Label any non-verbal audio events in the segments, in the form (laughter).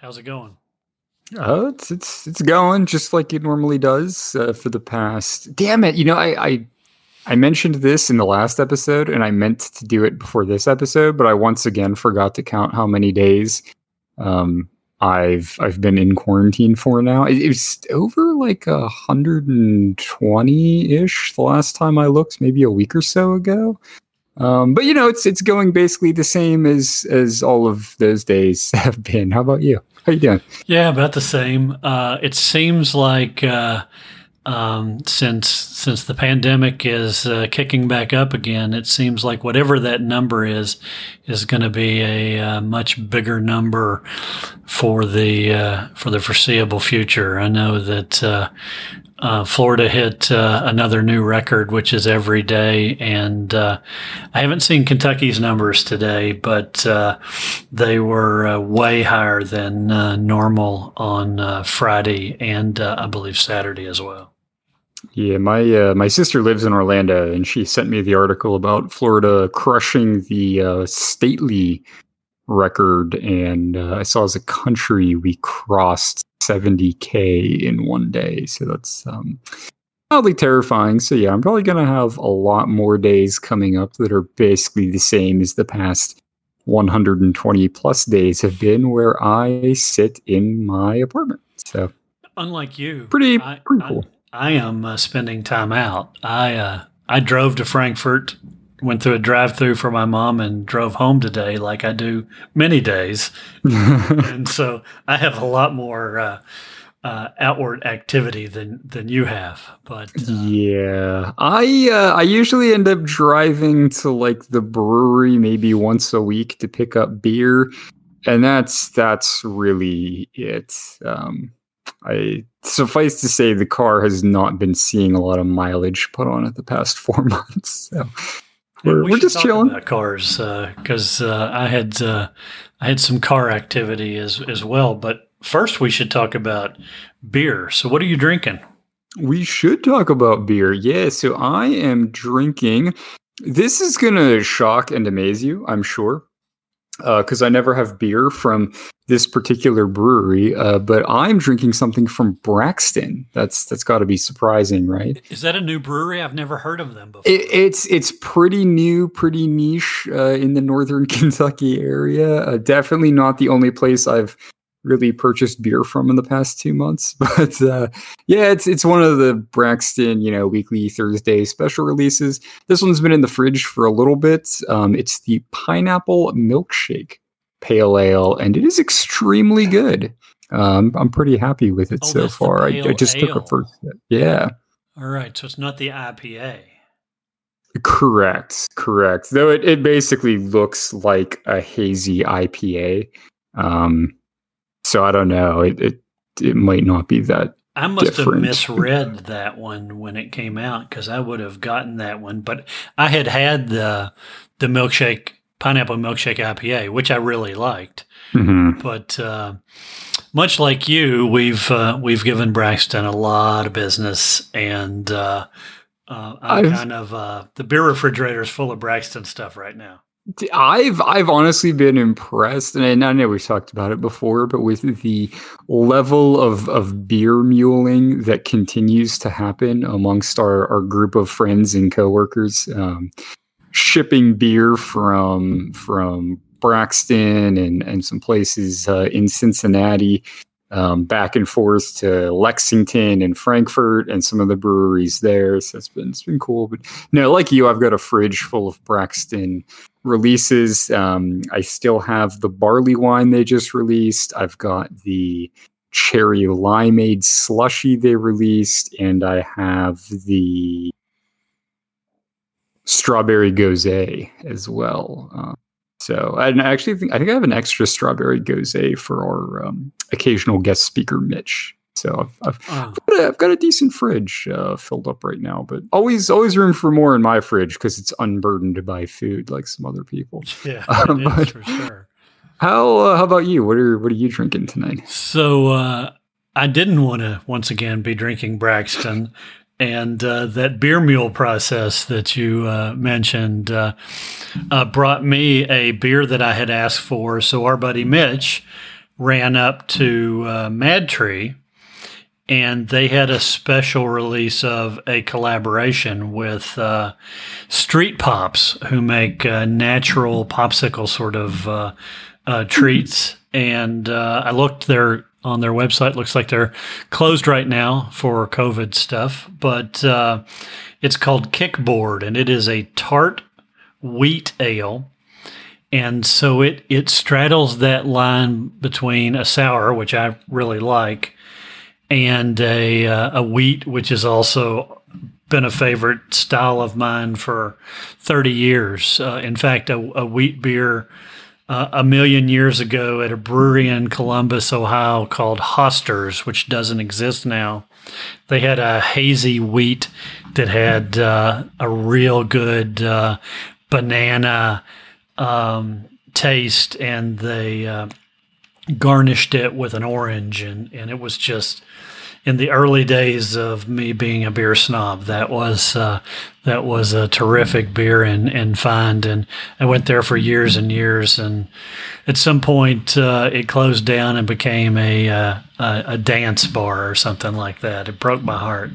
How's it going? Uh, it's it's it's going just like it normally does uh, for the past. Damn it! You know, I, I I mentioned this in the last episode, and I meant to do it before this episode, but I once again forgot to count how many days um, I've I've been in quarantine for now. It, it's over like a hundred and twenty ish. The last time I looked, maybe a week or so ago. Um, but you know, it's it's going basically the same as as all of those days (laughs) have been. How about you? How you doing? Yeah, about the same. Uh, it seems like uh, um, since since the pandemic is uh, kicking back up again, it seems like whatever that number is is going to be a, uh, much bigger number for the uh, for the foreseeable future. I know that uh, Florida hit uh, another new record, which is every day. And uh, I haven't seen Kentucky's numbers today, but uh, they were uh, way higher than uh, normal on Friday and I believe Saturday as well. Yeah, my my sister lives in Orlando, and she sent me the article about Florida crushing the stately record. And I saw as a country we crossed 70k in one day. So that's um, mildly terrifying. So yeah, I'm probably gonna have a lot more days coming up that are basically the same as the past 120 plus days have been, where I sit in my apartment. So unlike you, pretty I, pretty cool. I, I am uh, spending time out. I uh, I drove to Frankfort went through a drive through for my mom and drove home today like I do many days. (laughs) and so I have a lot more uh, uh, outward activity than than you have. But uh, yeah, I uh, I usually end up driving to like the brewery maybe once a week to pick up beer, and that's that's really it. Um, I suffice to say the car has not been seeing a lot of mileage put on it the past four (laughs) months. So we're, we are just chilling about cars because uh, uh, I had uh, I had some car activity as as well. But first, we should talk about beer. So, what are you drinking? We should talk about beer. Yeah. So, I am drinking. This is gonna shock and amaze you, I'm sure because uh, I never have beer from this particular brewery, uh, but I'm drinking something from Braxton. That's that's got to be surprising, right? Is that a new brewery? I've never heard of them before. It, it's it's pretty new, pretty niche uh, in the northern (laughs) Kentucky area. Uh, definitely not the only place I've really purchased beer from in the past two months. (laughs) But uh, yeah, it's it's one of the Braxton, you know, weekly Thursday special releases. This one's been in the fridge for a little bit. Um, it's the pineapple milkshake pale ale, and it is extremely good. Um, I'm pretty happy with it oh, so far. I, I, just ale. took a first sip. Yeah. All right, so it's not the IPA. Correct, correct. Though it, it basically looks like a hazy IPA. Um, so I don't know. It it, it might not be that. I must different. have misread that one when it came out because I would have gotten that one. But I had had the the milkshake pineapple milkshake IPA, which I really liked. Mm-hmm. But uh, much like you, we've uh, we've given Braxton a lot of business, and uh, uh I'm kind of uh, the beer refrigerator is full of Braxton stuff right now. I've I've honestly been impressed, and I know we've talked about it before, but with the level of of beer muling that continues to happen amongst our, our group of friends and coworkers, um, shipping beer from from Braxton and and some places uh, in Cincinnati um, back and forth to Lexington and Frankfort and some of the breweries there. So it's been it's been cool. But no, like you, I've got a fridge full of Braxton releases. Um, I still have the barley wine they just released. I've got the cherry limeade slushy they released, and I have the strawberry gose as well. Uh, so I actually think I think I have an extra strawberry gose for our um, occasional guest speaker Mitch. So I've, I've, oh. Got, a, I've got, a, decent fridge uh, filled up right now, but always always room for more in my fridge because it's unburdened by food like some other people. (laughs) Yeah, uh, for sure. How uh, how about you? What are what are you drinking tonight? So uh, I didn't want to once again be drinking Braxton, and uh, that beer mule process that you uh, mentioned brought me a beer that I had asked for. So our buddy Mitch ran up to uh, Mad Tree and they had a special release of a collaboration with uh, Street Pops, who make uh, natural popsicle sort of uh, uh treats. And uh, I looked there on their website. Looks like they're closed right now for COVID stuff, but uh, it's called Kickboard, and it is a tart wheat ale. And so it it straddles that line between a sour, which I really like, and a uh, a wheat, which has also been a favorite style of mine for 30 years. Uh, in fact, a, a wheat beer uh, a million years ago at a brewery in Columbus, Ohio called Hoster's, which doesn't exist now. They had a hazy wheat that had uh, a real good uh, banana um, taste, and they uh, garnished it with an orange, and, and it was just in the early days of me being a beer snob. That was uh, that was a terrific beer and and find, and I went there for years and years. And at some point, uh, it closed down and became a, uh, a, a dance bar or something like that. It broke my heart.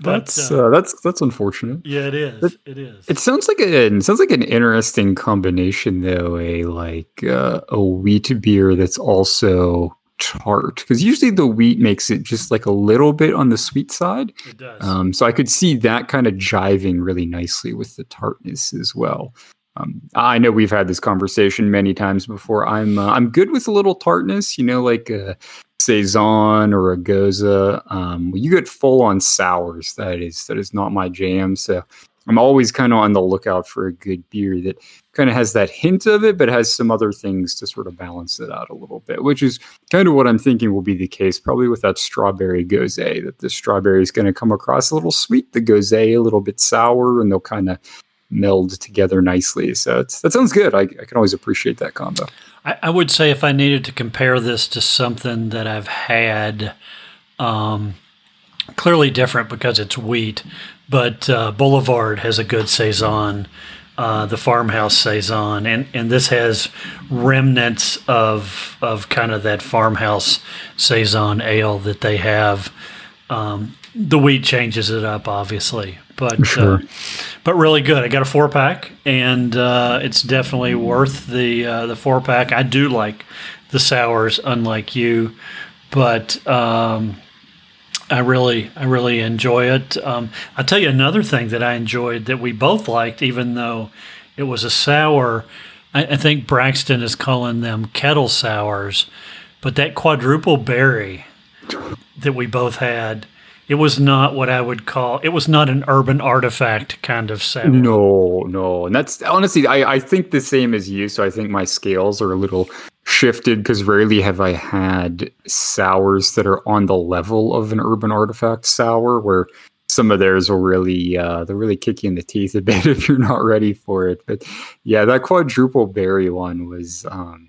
But, that's uh, uh, that's that's unfortunate. Yeah, it is. It, it is. It sounds like a it sounds like an interesting combination, though. A like uh, a wheat beer that's also tart because usually the wheat makes it just like a little bit on the sweet side. It does. Um, so I could see that kind of jiving really nicely with the tartness as well. Um, I know we've had this conversation many times before. I'm uh, I'm good with a little tartness, you know, like a saison or a gose. Um, you get full on sours. That is that is not my jam. So I'm always kind of on the lookout for a good beer that kind of has that hint of it, but has some other things to sort of balance it out a little bit, which is kind of what I'm thinking will be the case probably with that strawberry gose, that the strawberry is going to come across a little sweet, the gose a little bit sour, and they'll kind of meld together nicely. So that sounds good. I, I, can always appreciate that combo. I, I, would say if I needed to compare this to something that I've had, um, clearly different because it's wheat, but uh, Boulevard has a good saison. Uh, the farmhouse saison, and and this has remnants of of kind of that farmhouse saison ale that they have. Um, the wheat changes it up, obviously, but uh, sure. uh, but really good. I got a four pack, and uh, it's definitely worth the uh, the four pack. I do like the sours, unlike you, but um, I really, I really enjoy it. Um, I'll tell you another thing that I enjoyed that we both liked, even though it was a sour. I, I think Braxton is calling them kettle sours, but that quadruple berry that we both had, it was not what I would call. It was not an urban artifact kind of sour. No, no, and that's honestly, I, I think the same as you. So I think my scales are a little shifted because rarely have I had sours that are on the level of an urban artifact sour where some of theirs will really uh, they'll really kick you in the teeth a (laughs) bit if you're not ready for it. But yeah, that quadruple berry one was um,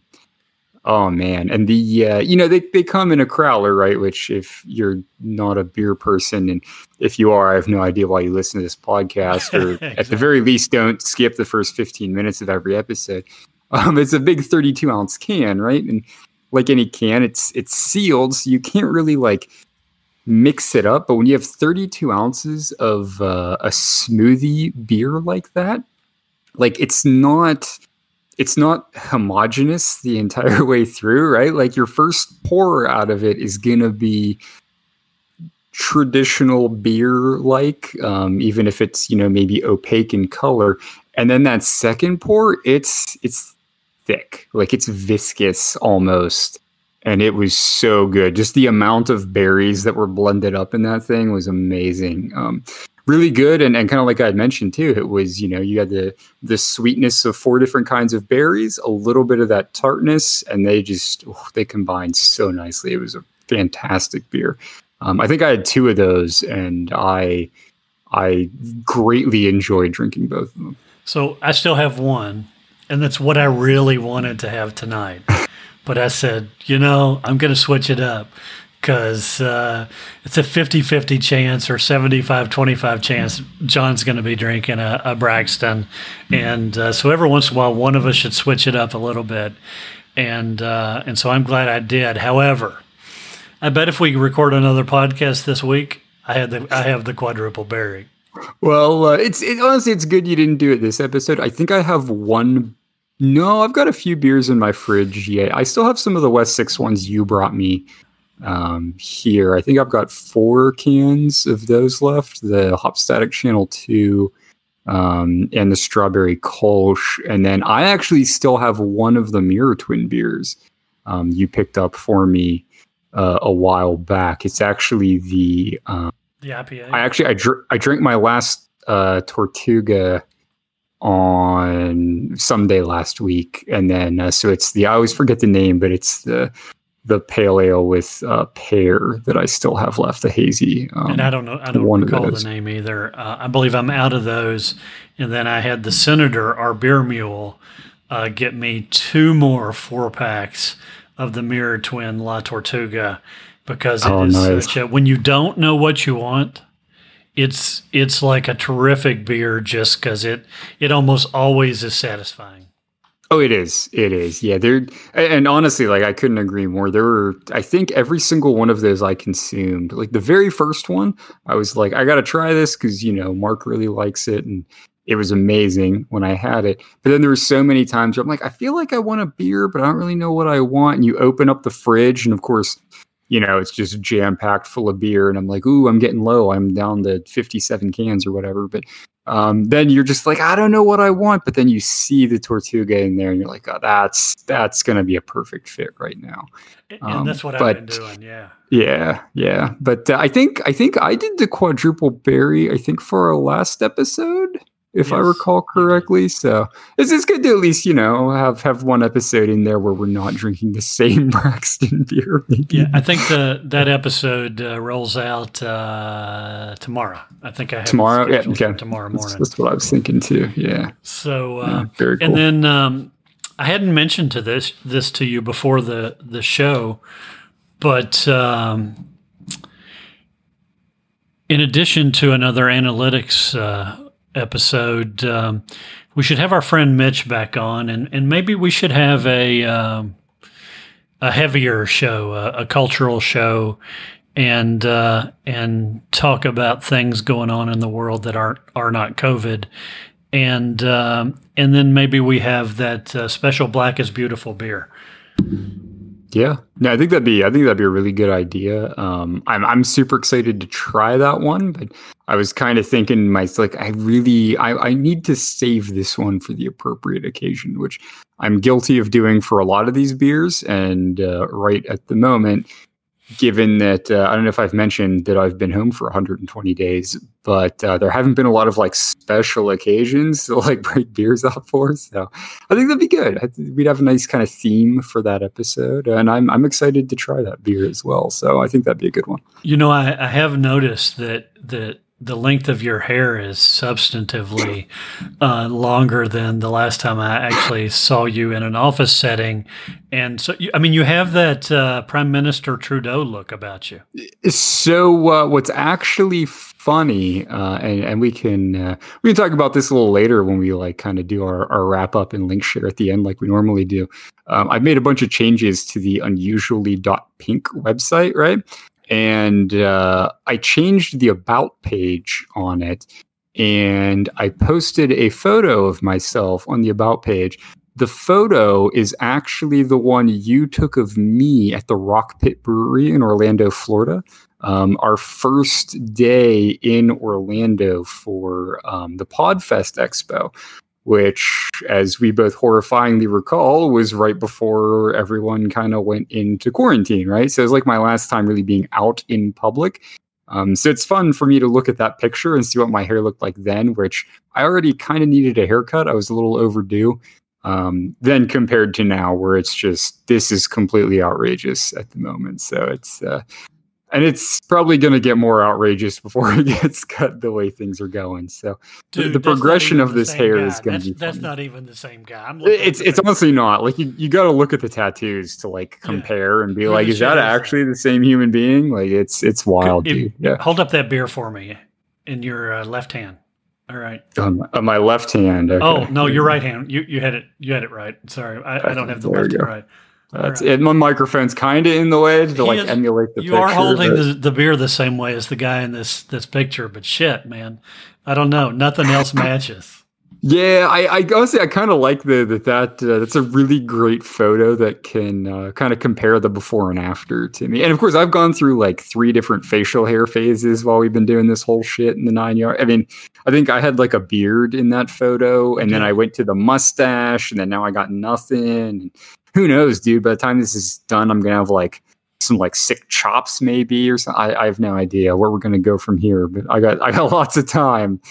oh man. And the uh, you know they, they come in a crowler, right? Which if you're not a beer person and if you are, I have no idea why you listen to this podcast or exactly. (laughs) at the very least don't skip the first 15 minutes of every episode. Um, it's a big 32 ounce can, right? And like any can, it's it's sealed, so you can't really like mix it up. But when you have 32 ounces of uh, a smoothie beer like that, like it's not it's not homogenous the entire (laughs) way through, right? Like your first pour out of it is gonna be traditional beer like um, even if it's you know maybe opaque in color and then that second pour it's it's thick, like it's viscous almost. And it was so good. Just the amount of berries that were blended up in that thing was amazing. Um, really good and, and kind of like I had mentioned too, it was, you know, you had the the sweetness of four different kinds of berries, a little bit of that tartness, and they just oh, they combined so nicely. It was a fantastic beer. Um, I think I had two of those and I I greatly enjoyed drinking both of them. So I still have one and that's what I really wanted to have tonight. But I said, you know, I'm going to switch it up because uh, it's a 50 50 chance or 75 25 chance John's going to be drinking a, a Braxton. And uh, so every once in a while, one of us should switch it up a little bit. and uh, and so I'm glad I did. However, I bet if we record another podcast this week, I had the I have the quadruple berry. Well, uh, it's it, honestly it's good you didn't do it this episode. I think I have one. No, I've got a few beers in my fridge yet. I still have some of the West Six ones you brought me um, here. I think I've got four cans of those left. The Hopstatic Channel Two um, and the Strawberry Kolsch, and then I actually still have one of the Mirror Twin beers um, you picked up for me uh, a while back. It's actually the um, The IPA. I actually I, dr- I drank my last uh, Tortuga on Sunday last week, and then uh, so it's the I always forget the name, but it's the the pale ale with uh, pear that I still have left, the hazy. Um, and I don't know. I don't recall the name either. Uh, I believe I'm out of those. And then I had the Senator, our beer mule, uh, get me two more four packs of the Mirror Twin La Tortuga because it oh, is Oh, nice. such a. When you don't know what you want, it's it's like a terrific beer just because it it almost always is satisfying. Oh, it is. It is. Yeah. There and honestly, like I couldn't agree more. There were, I think, every single one of those I consumed. Like the very first one, I was like, I got to try this because you know Mark really likes it, and it was amazing when I had it. But then there were so many times where I'm like, I feel like I want a beer, but I don't really know what I want. And you open up the fridge, and of course, you know, it's just jam packed full of beer, and I'm like, ooh, I'm getting low. I'm down to 57 cans or whatever. But um, then you're just like, I don't know what I want, but then you see the Tortuga in there, and you're like, oh, that's that's gonna be a perfect fit right now. And Um, that's what I've been doing. Yeah. Yeah, yeah. But uh, I think I think I did the quadruple berry. I think for our last episode, if I recall correctly. So it's it's good to at least you know have have one episode in there where we're not drinking the same (laughs) Braxton beer. Maybe. Yeah, I think the that episode uh, rolls out uh, tomorrow. I think I have Tomorrow, yeah, okay. tomorrow morning. that's what I was thinking too. Yeah, So, yeah uh, very cool. and then um, I hadn't mentioned to this this to you before the the show, but um, in addition to another analytics uh, episode, um, we should have our friend Mitch back on, and and maybe we should have a um, a heavier show, a, a cultural show, and uh, and talk about things going on in the world that aren't are not COVID, and um, and then maybe we have that uh, special Black is Beautiful beer. Yeah, no, I think that'd be I think that'd be a really good idea. Um, I'm I'm super excited to try that one, but I was kind of thinking myself like I really I I need to save this one for the appropriate occasion, which I'm guilty of doing for a lot of these beers. And uh, right at the moment, given that uh, I don't know if I've mentioned that I've been home for 120 days, but uh, there haven't been a lot of like special occasions to like (laughs) break beers out for. So I think that'd be good. We'd have a nice kind of theme for that episode, and I'm I'm excited to try that beer as well. So I think that'd be a good one. You know, I, I have noticed that that the length of your hair is substantively uh, longer than the last time I actually saw you in an office setting, and so you, I mean, you have that uh, Prime Minister Trudeau look about you. So uh, what's actually funny, uh, and and we can uh, we can talk about this a little later when we like kind of do our, our wrap up and link share at the end like we normally do. Um, I've made a bunch of changes to the unusually.pink website, right? And uh, I changed the about page on it, and I posted a photo of myself on the about page. The photo is actually the one you took of me at the Rock Pit Brewery in Orlando, Florida. Um, our first day in Orlando for um, the Podfest Expo, which, as we both horrifyingly recall, was right before everyone kind of went into quarantine, right? So it was like my last time really being out in public. Um, so it's fun for me to look at that picture and see what my hair looked like then, which I already kind of needed a haircut. I was a little overdue. Um, then compared to now, where it's just this is completely outrageous at the moment. So it's uh, and it's probably going to get more outrageous before (laughs) it gets cut the way things are going. So The- the progression of the this hair guy. is gonna be That's funny. not even the same guy. It's it's honestly not like you, you got to look at the tattoos to like Yeah. compare and be Who like is that is that? actually the same human being like it's it's wild If- dude yeah Hold up that beer for me in your uh, left hand. All right. On, on my left hand. Okay. Oh no, your right hand. You you had it. You had it right. Sorry, I, I don't have the left and go. right. That's right. it. My microphone's kind of in the way to He like is- emulate the You picture. are holding the, the beer the same way as the guy in this this picture, but shit, man, I don't know. Nothing else (coughs) matches. Yeah, I, I honestly I kind of like the that that uh, that's a really great photo that can uh, kind of compare the before and after to me. And of course, I've gone through like three different facial hair phases while we've been doing this whole shit in the nine yard. I mean, I think I had like a beard in that photo, and then. I went to the mustache, and then now I got nothing. Who knows, dude? By the time this is done, I'm gonna have like some like sick chops maybe or something. I, I have no idea where we're gonna go from here, but I got I got (laughs) lots of time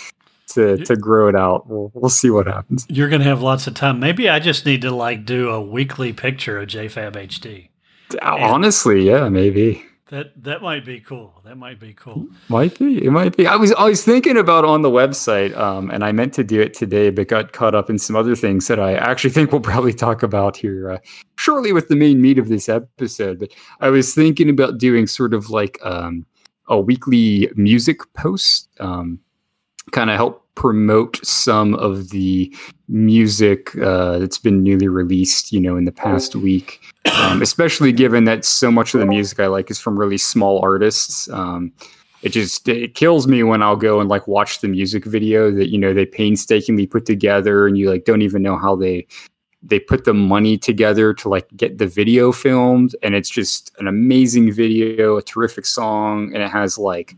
to to grow it out. We'll we'll see what happens. You're gonna have lots of time. Maybe I just need to like do a weekly picture of JFab HD. Honestly, yeah, maybe That that might be cool. That might be cool. might be. It might be. I was I was thinking about on the website, um, and I meant to do it today, but got caught up in some other things that I actually (laughs) think we'll probably talk about here uh, shortly with the main meat of this episode. But I was thinking about doing sort of like um, a weekly music post, um, kind of help promote some of the music uh, that's been newly released, you know, in the past week. Um, especially given that so much of the music I like is from really small artists. Um, it just it kills me when I'll go and like watch the music video that you know they painstakingly put together, and you like don't even know how they they put the money together to like get the video filmed, and it's just an amazing video, a terrific song, and it has like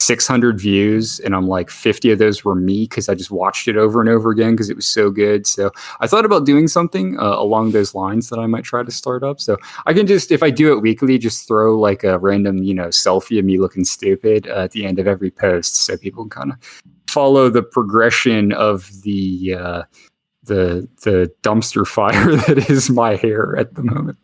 600 views and i'm like 50 of those were me because i just watched it over and over again because it was so good so i thought about doing something uh, along those lines that i might try to start up so i can just if i do it weekly just throw like a random you know selfie of me looking stupid uh, at the end of every post so people can kind of follow the progression of the uh, the the dumpster (laughs) fire that is my hair at the moment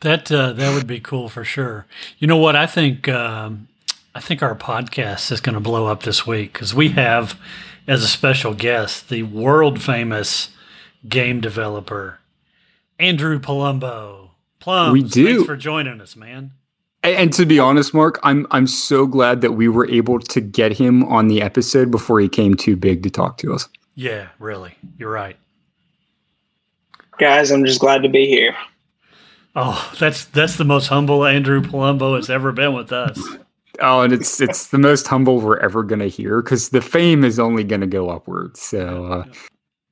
That uh, that would be cool for sure. You know what? I think um, I think our podcast is going to blow up this week because we have as a special guest the world famous game developer Andrew Palumbo. Plums, We do. Thanks for joining us, man. And, and to be honest, Mark, I'm I'm so glad that we were able to get him on the episode before he came too big to talk to us. Yeah, really, you're right. Guys, I'm just glad to be here. Oh, that's that's the most humble Andrew Palumbo has ever been with us. Oh, and it's it's the most humble we're ever gonna hear because the fame is only gonna go upwards. So uh,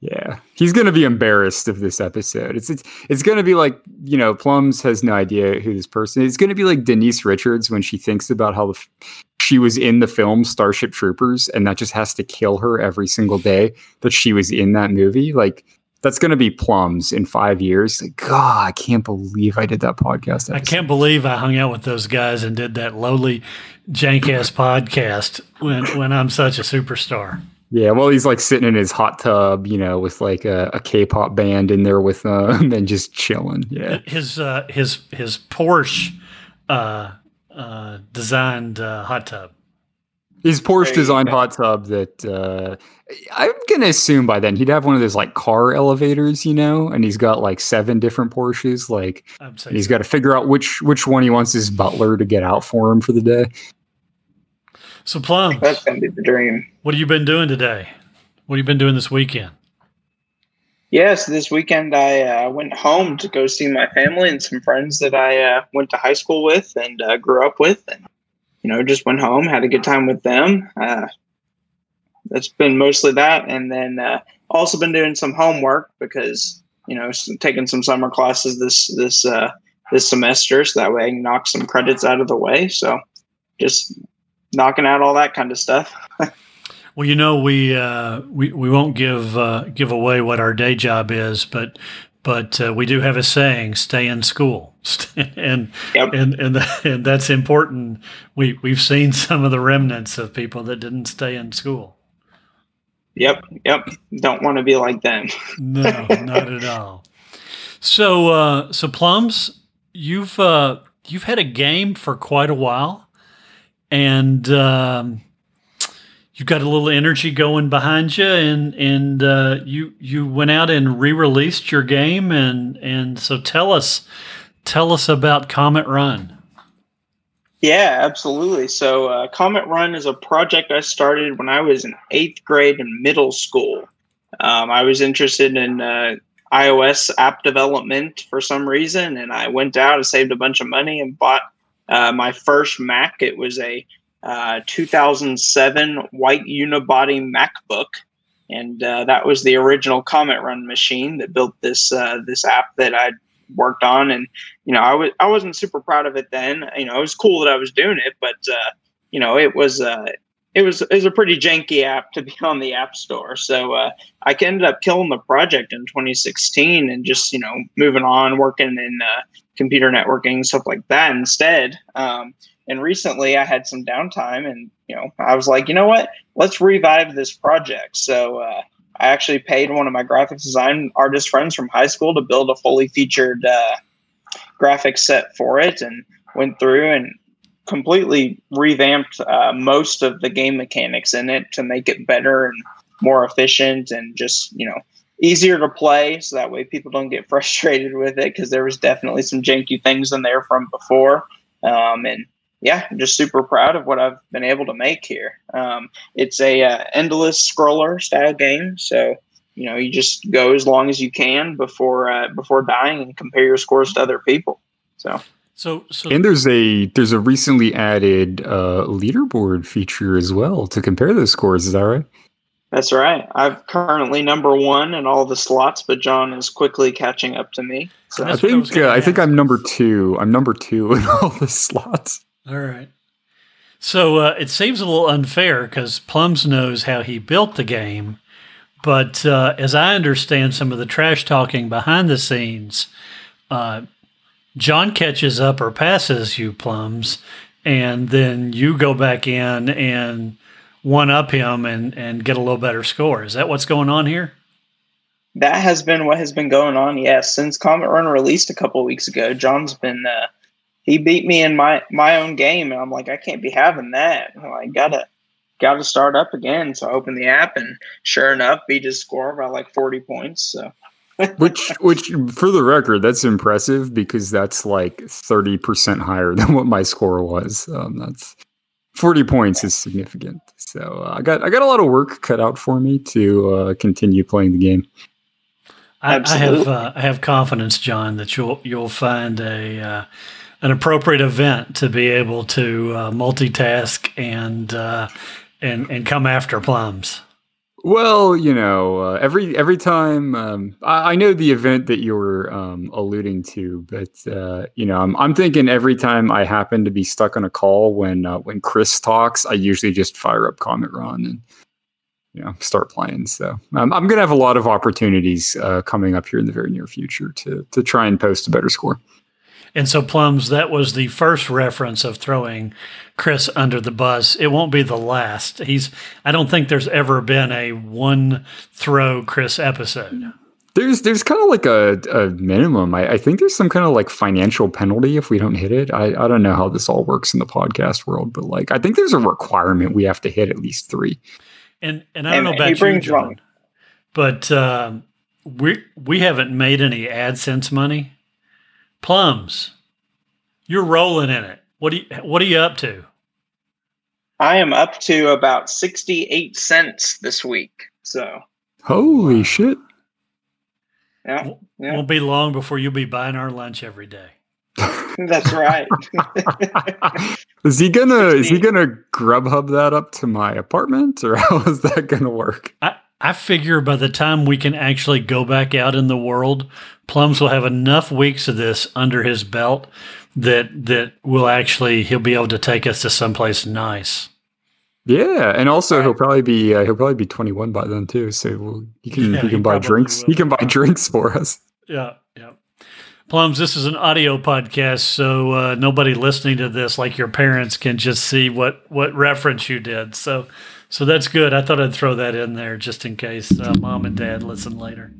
yeah, he's gonna be embarrassed of this episode. It's it's it's gonna be like you know Plums has no idea who this person is. It's gonna be like Denise Richards when she thinks about how the f- she was in the film Starship Troopers, and that just has to kill her every single day that she was in that movie. Like that's gonna be Plums in five years. Like, God, I can't believe I did that podcast. I can't believe I hung out with those guys and did that lowly jank ass podcast when when I'm such a superstar. Yeah, well, he's like sitting in his hot tub, you know, with like a, a K-pop band in there with him (laughs) and just chilling. Yeah, His uh, his his Porsche uh, uh, designed uh, hot tub. his Porsche designed hot tub that uh, I'm gonna assume by then he'd have one of those like car elevators, you know, and he's got like seven different Porsches. Like and he's got to figure out which which one he wants his butler to get out for him for the day. So Plum, That's gonna be the dream. what have you been doing today? What have you been doing this weekend? Yes, this weekend I uh, went home to go see my family and some friends that I uh, went to high school with and uh, grew up with, and you know, just went home, had a good time with them. Uh, that's been mostly that, and then uh, also been doing some homework because you know, taking some summer classes this this uh, this semester, so that way I can knock some credits out of the way. So, just knocking out all that kind of stuff. Well, you know, we uh, we we won't give uh, give away what our day job is, but but uh, we do have a saying: "Stay in school," (laughs) and Yep. and and and that's important. We we've seen some of the remnants of people that didn't stay in school. Yep, yep. Don't want to be like them. No, not at all. So uh, so plums, you've uh, you've had a game for quite a while, and. Um, you've got a little energy going behind you and and uh, you you went out and re-released your game and and so tell us tell us about Comet Run. Yeah, absolutely. So, uh, Comet Run is a project I started when I was in eighth grade in middle school. Um, I was interested in uh, iOS app development for some reason, and I went out and saved a bunch of money and bought uh, my first Mac. It was a uh, 2007 white unibody MacBook, and uh, that was the original Comet Run machine that built this uh, this app that I worked on. And you know, I was I wasn't super proud of it then. You know, it was cool that I was doing it, but uh, you know, it was uh, it was it was a pretty janky app to be (laughs) on the App Store. So uh, I ended up killing the project in 2016 and just you know moving on, working in uh, computer networking stuff like that instead. Um, and recently I had some downtime, and you know I was like, you know what, let's revive this project. So uh, I actually paid one of my graphics design artist friends from high school to build a fully featured uh, graphics set for it, and went through and completely revamped uh, most of the game mechanics in it to make it better and more efficient and just you know easier to play so that way people don't get (laughs) frustrated with it because there was definitely some janky things in there from before um, and yeah I'm just super proud of what i've been able to make here um, it's a uh, endless scroller style game so you know you just go as long as you can before uh, before dying and compare your scores to other people so so, so and there's a there's a recently added uh, leaderboard feature as well to compare those scores. Is that right? That's right. I'm currently number one in all the slots, but John is quickly catching up to me. So I think I, uh, I think I'm number two. I'm number two in all the slots. All right. So uh, it seems a little unfair because Plums knows how he built the game, but uh, as I understand some of the trash talking behind the scenes, uh, John catches up or passes you plums, and then you go back in and one up him and and get a little better score. Is that what's going on here? That has been what has been going on. Yes, since Comet Run released a couple weeks ago, John's been uh, he beat me in my my own game, and I'm like, I can't be having that. I'm like, gotta gotta start up again. So I opened the app, and sure enough, beat his score by like 40 points. So (laughs) which which for the record that's impressive because that's like 30% higher (laughs) than what my score was um, that's 40 points is significant. So uh, i got i got a lot of work cut out for me to uh, continue playing the game. I, I have uh, I have confidence, John, that you'll you'll find a uh, an appropriate event to be able to uh, multitask and uh, and and come after plums. Well, you know, uh, every every time um, I, I, know the event that you're um, alluding to, but uh, you know, I'm I'm thinking every time I happen to be stuck on a call when uh, when Chris talks, I usually just fire up Comet Run and you know start playing. So um, I'm gonna have a lot of opportunities uh, coming up here in the very near future to to try and post a better score. And so, Plums, that was the first reference of throwing Chris under the bus. It won't be the last. He's. I don't think there's ever been a one throw Chris episode. There's there's kind of like a, a minimum. I, I, think there's some kind of like financial penalty if we don't hit it. I, I don't know how this all works in the podcast world, but like I think there's a requirement we have to hit at least three. And and I don't and know about you, John, but um, we we haven't made any AdSense money Plums, you're rolling in it. What do you What are you up to? I am up to about sixty eight cents this week. So holy shit! Yeah, yeah. Won't be long before you'll be buying our lunch every day. (laughs) That's right. (laughs) is he gonna is he gonna Grubhub that up to my apartment or (laughs) how is that gonna work? I, I figure by the time we can actually go back out in the world, Plums will have enough weeks of this under his belt that that will actually he'll be able to take us to someplace nice. Yeah, and also he'll probably be uh, he'll probably be 21 by then too, so we'll, he can yeah, he can he buy drinks. Will. He can buy (laughs) drinks for us. Yeah, yeah. Plums, this is an audio podcast, so uh, nobody listening to this, like your parents, can just see what what reference you did. So so that's good. I thought I'd throw that in there just in case uh, mom and dad listen later.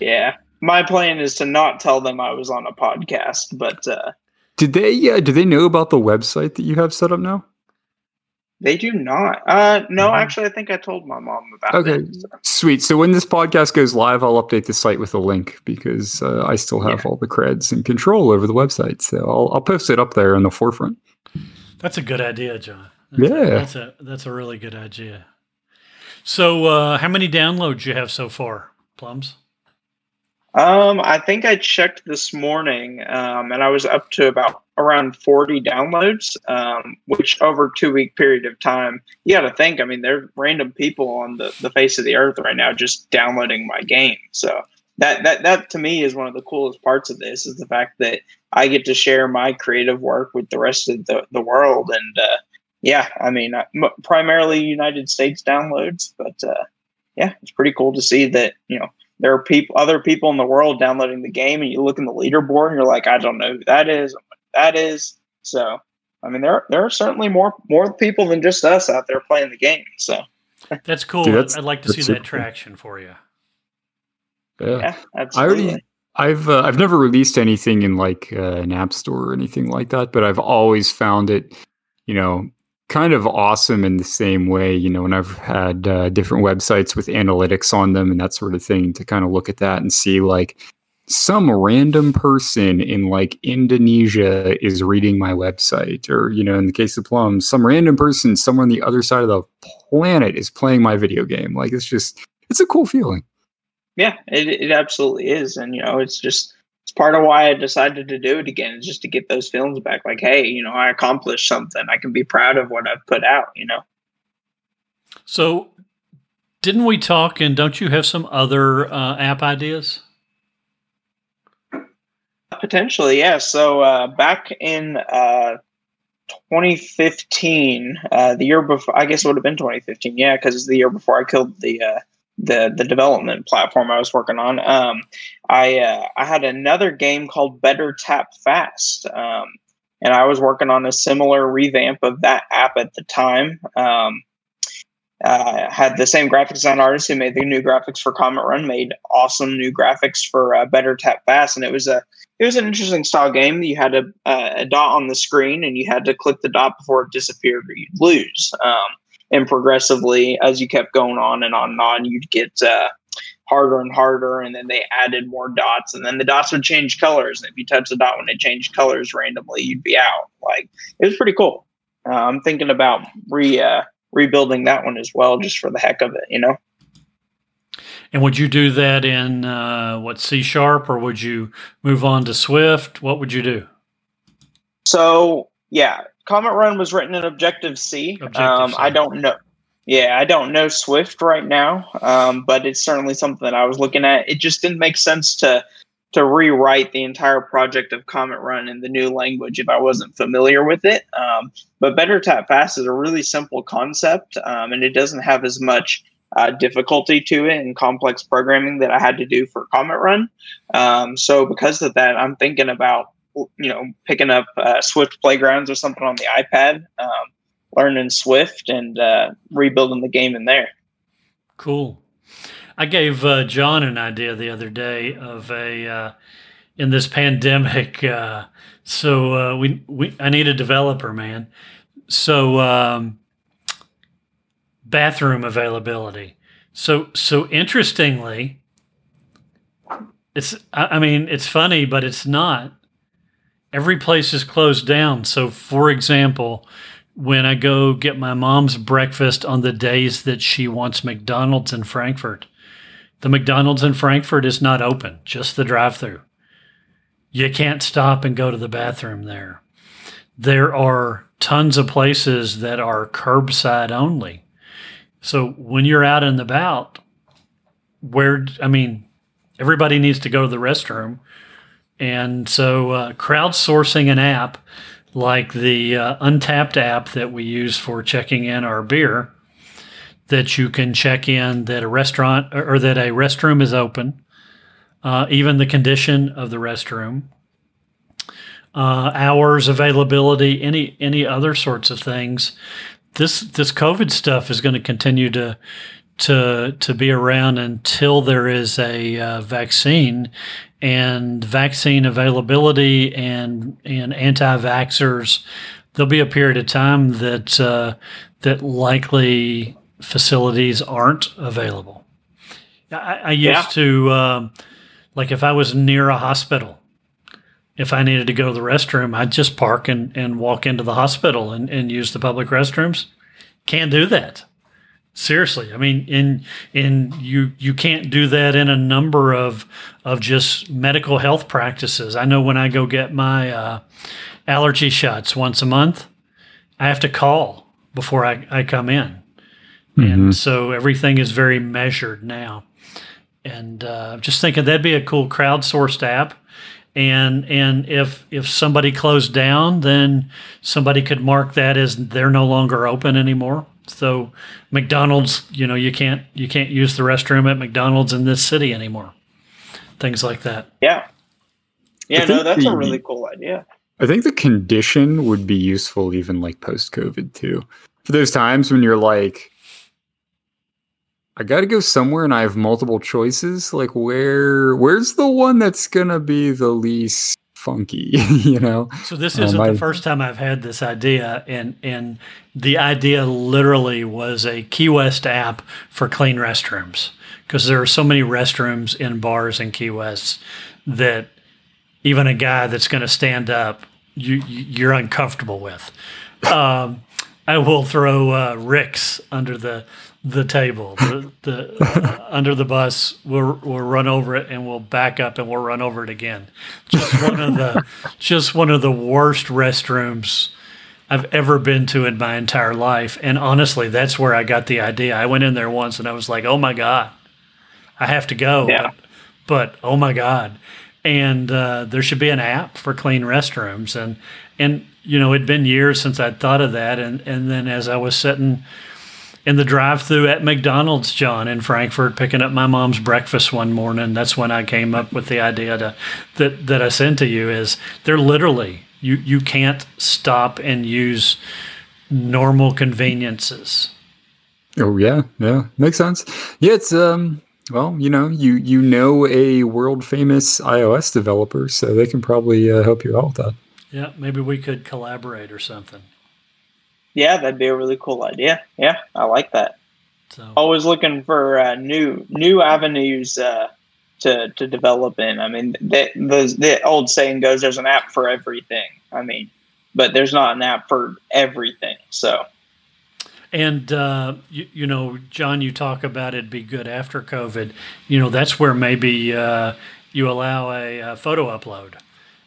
Yeah, my plan is to not tell them I was on a podcast, but uh, did they? Yeah, uh, do they know about the website that you have set up now? They do not. Uh, no, mm-hmm. actually, I think I told my mom about okay. it. Okay, so. sweet. So when this podcast goes live, I'll update the site with a link because uh, I still have yeah. all the creds and control over the website. So I'll, I'll post it up there in the forefront. That's a good idea, John. That's yeah, a, that's a that's a really good idea. So, uh, how many downloads you have so far, Plums? Um, I think I checked this morning, um, and I was up to about around 40 downloads, um, which over two week period of time, you got to think. I mean, there are random people on the, the face of the earth right now just downloading my game. So that that that to me is one of the coolest parts of this is the fact that I get to share my creative work with the rest of the the world. And uh, yeah, I mean, primarily United States downloads, but uh, yeah, it's pretty cool to see that you know there are people, other people in the world downloading the game, and you look in the leaderboard, and you're like, I don't know who that is, that is. So, I mean, there there are certainly more more people than just us out there playing the game. So that's cool. Dude, that's, I'd like to see that traction for you. Yeah, yeah absolutely. I already, I've uh, I've never released anything in like uh, an app store or anything like that, but I've always found it, you know, kind of awesome in the same way, you know, when I've had uh, different websites with analytics on them and that sort of thing to kind of look at that and see like some random person in like Indonesia is reading my website, or, you know, in the case of Plum, some random person somewhere on the other side of the planet is playing my video game. Like it's just, it's a cool feeling. Yeah, it, it absolutely is. And, you know, it's just, it's part of why I decided to do it again, is just to get those feelings back. Like, hey, you know, I accomplished something. I can be proud of what I've put out. You know. So, didn't we talk? And don't you have some other uh, app ideas? Potentially, yeah. So uh, back in uh, 2015, uh, the year before, I guess it would have been 2015, yeah, because it's the year before I killed the uh, the the development platform I was working on. Um, I uh, I had another game called Better Tap Fast, um, and I was working on a similar revamp of that app at the time. Um, uh, had the same graphics design artist who made the new graphics for Comet Run, made awesome new graphics for uh, Better Tap Fast, and it was a it was an interesting style game. You had a, a dot on the screen, and you had to click the dot before it disappeared, or you'd lose. Um, and progressively as you kept going on and on and on you'd get uh, harder and harder and then they added more dots and then the dots would change colors and if you touch the dot when it changed colors randomly you'd be out like it was pretty cool uh, i'm thinking about re uh, rebuilding that one as well just for the heck of it you know and would you do that in uh, what C sharp, or would you move on to Swift? What would you do? So yeah, Comet Run was written in Objective C. Objective um, I don't know. Yeah, I don't know Swift right now, um, but it's certainly something that I was looking at. It just didn't make sense to to rewrite the entire project of Comet Run in the new language if I wasn't familiar with it. Um, but Better Tap Fast is a really simple concept, um, and it doesn't have as much uh, difficulty to it and complex programming that I had to do for Comet Run. Um, so because of that, I'm thinking about you know, picking up uh, Swift Playgrounds or something on the iPad, um, learning Swift and uh, rebuilding the game in there. Cool. I gave uh, John an idea the other day of a uh, in this pandemic. Uh, so uh, we we I need a developer, man. So um, bathroom availability. So so interestingly, it's I mean it's funny, but it's not every place is closed down. So, for example, when I go get my mom's breakfast on the days that she wants McDonald's in Frankfort, the McDonald's in Frankfort is not open, just the drive through. You can't stop and go to the bathroom there. There are tons of places that are curbside only. So when you're out and about, where, I mean, everybody needs to go to the restroom and so, uh, crowdsourcing an app like the uh, Untappd app that we use for checking in our beer, that you can check in that a restaurant or that a restroom is open, uh, even the condition of the restroom, uh, hours availability, any any other sorts of things. This this COVID stuff is going to continue to to to be around until there is a uh, vaccine and vaccine availability and and anti-vaxxers. There'll be a period of time that uh, that likely facilities aren't available. I, I used yeah. to um, like if I was near a hospital, if I needed to go to the restroom, I'd just park and, and walk into the hospital and, and use the public restrooms. Can't do that. Seriously, I mean, in in you you can't do that in a number of of just medical health practices. I know when I go get my uh, allergy shots once a month, I have to call before I, I come in, mm-hmm. and so everything is very measured now. And uh, just thinking that'd be a cool crowdsourced app and and if if somebody closed down then somebody could mark that as they're no longer open anymore so mcdonald's you know you can't you can't use the restroom at mcdonald's in this city anymore. Things like that. Yeah. Yeah no that's the, a really cool idea. I think the condition would be useful even like post covid too. For those times when you're like I got to go somewhere and I have multiple choices. Like where where's the one that's going to be the least funky, (laughs) you know? So this isn't um, I, the first time I've had this idea and and the idea literally was a Key West app for clean restrooms because there are so many restrooms in bars in Key West that even a guy that's going to stand up you you're uncomfortable with. Um, I will throw uh, Rick's under the the table, the, the uh, under the bus. We'll we'll run over it and we'll back up and we'll run over it again. Just one of the (laughs) just one of the worst restrooms I've ever been to in my entire life. And honestly, that's where I got the idea. I went in there once and I was like, "Oh my god, I have to go." Yeah. But, but oh my god, and uh, there should be an app for clean restrooms. And and you know, it'd been years since I'd thought of that. And and then as I was sitting in the drive-through at McDonald's, John, in Frankfort, picking up my mom's breakfast one morning. That's when I came up with the idea to, that that I sent to you. Is they're literally you you can't stop and use normal conveniences. Oh yeah, yeah, makes sense. Yeah, it's um. Well, you know, you you know a world famous iOS developer, so they can probably uh, help you out with that. Yeah, maybe we could collaborate or something. Yeah, that'd be a really cool idea. Yeah, I like that. So always looking for uh, new new avenues uh, to to develop in. I mean, the, the the old saying goes, "There's an app for everything." I mean, but there's not an app for everything. So. And uh, you, you, know, John, you talk about it'd be good after COVID. You know, that's where maybe uh, you allow a, a, photo upload,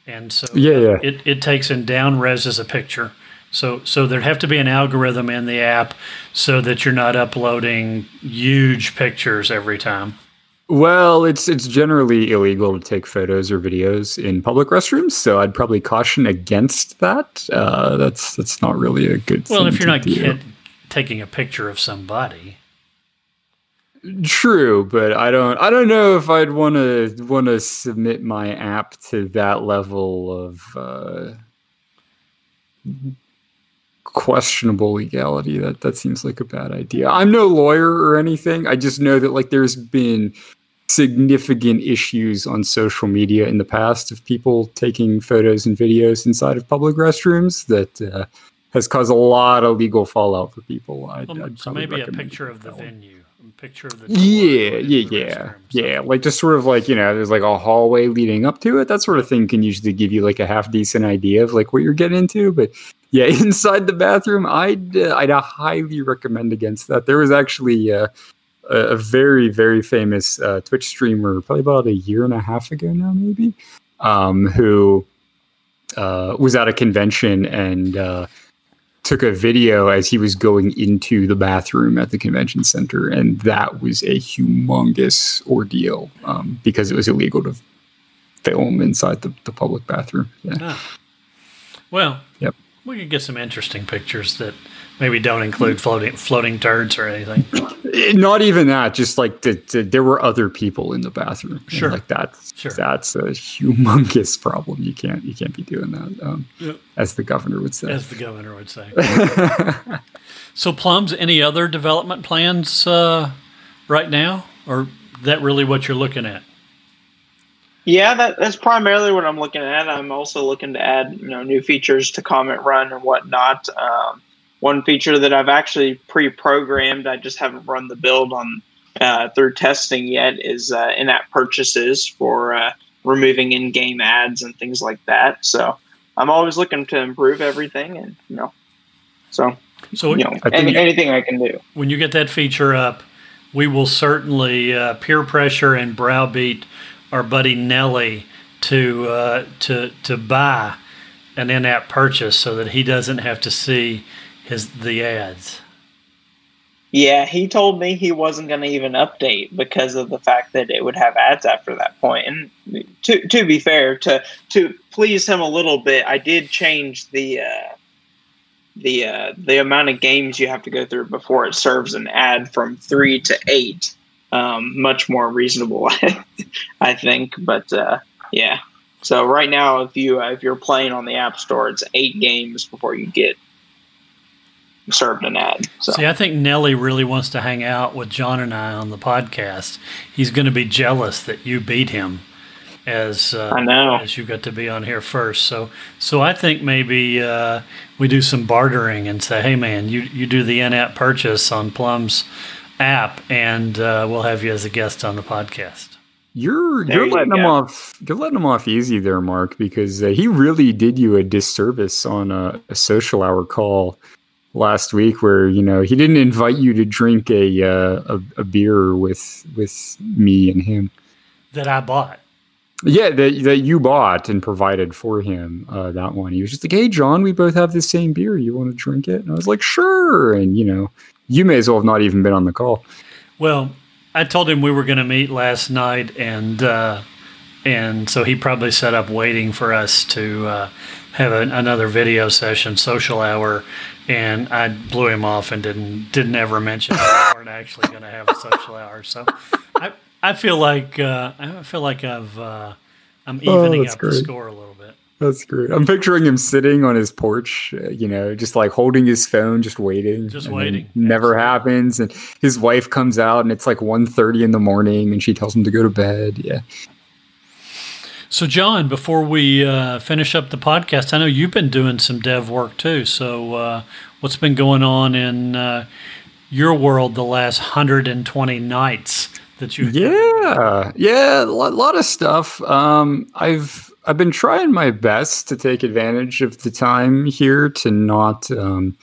and so yeah, yeah. It, it takes in down res as a picture, so, so there'd have to be an algorithm in the app so that you're not uploading huge pictures every time. Well, it's it's generally illegal to take photos or videos in public restrooms, so I'd probably caution against that. Uh, that's that's not really a good. Thing. Well, if you're not get, taking a picture of somebody, True, but I don't I don't know if I'd want to want to submit my app to that level of uh, questionable legality. That that seems like a bad idea. I'm no lawyer or anything. I just know that like there's been significant issues on social media in the past of people taking photos and videos inside of public restrooms that uh, has caused a lot of legal fallout for people. I'd, well, I'd so maybe a picture of the venue picture of the yeah yeah yeah yeah like just sort of like you know there's like a hallway leading up to it that sort of thing can usually give you like a half decent idea of like what you're getting into but yeah (laughs) inside the bathroom i'd uh, i'd highly recommend against that there was actually uh, a, a very very famous uh, twitch streamer probably about a year and a half ago now maybe um, who uh, was at a convention and uh, took a video as he was going into the bathroom at the convention center, and that was a humongous ordeal um, because it was illegal to film inside the, the public bathroom. Yeah. Ah. Well, yep. We could get some interesting pictures that maybe don't include floating floating turds or anything. (clears throat) Not even that. Just like the, the, there were other people in the bathroom. Sure, like that. Sure. that's a humongous problem. You can't you can't be doing that. Um, yep. As the governor would say. As the governor would say. (laughs) so, plums. Any other development plans uh, right now, or that really what you're looking at? Yeah, that, that's primarily what I'm looking at. I'm also looking to add, you know, new features to Comet Run and whatnot. Um, one feature that I've actually pre-programmed, I just haven't run the build on uh, through testing yet, is uh, in-app purchases for uh, removing in-game ads and things like that. So I'm always looking to improve everything, and you know, so so you know, any, you, anything I can do. When you get that feature up, we will certainly uh, peer pressure and browbeat our buddy Nelly to uh, to to buy an in-app purchase so that he doesn't have to see his the ads. Yeah, he told me he wasn't going to even update because of the fact that it would have ads after that point. And to to be fair, to to please him a little bit, I did change the uh, the uh, the amount of games you have to go through before it serves an ad from three to eight. Um, much more reasonable, (laughs) I think. But uh, yeah, so right now, if you uh, if you're playing on the App Store, it's eight games before you get served an ad. So. See, I think Nelly really wants to hang out with John and I on the podcast. He's going to be jealous that you beat him as uh, I know as you got to be on here first. So so I think maybe uh, we do some bartering and say, hey man, you you do the in-app purchase on Plum's app, and uh, we'll have you as a guest on the podcast. You're you're letting him off. You're letting him off easy there, Mark, because uh, he really did you a disservice on a, a social hour call last week where you know he didn't invite you to drink a uh, a, a, beer with with me and him that I bought. Yeah, that that you bought and provided for him. Uh, that one. He was just like, "Hey, John, we both have the same beer. You want to drink it?" And I was like, "Sure." And you know, you may as well have not even been on the call. Well, I told him we were going to meet last night, and uh, and so he probably set up waiting for us to uh, have a, another video session, social hour, and I blew him off and didn't didn't ever mention we weren't actually going to have a social hour. So I I feel like uh, I feel like I've uh, I'm oh, evening oh, up great. the score a little bit. That's great. I'm picturing him sitting on his porch, uh, you know, just like holding his phone, just waiting. Just waiting. Never happens. And his wife comes out and it's like 1.30 in the morning and she tells him to go to bed. Yeah. So, John, before we uh, finish up the podcast, I know you've been doing some dev work too. So, uh, what's been going on in uh, your world the last 120 nights that you? Yeah, yeah, a lot, lot, of stuff. Um, I've I've been trying my best to take advantage of the time here to not. Um,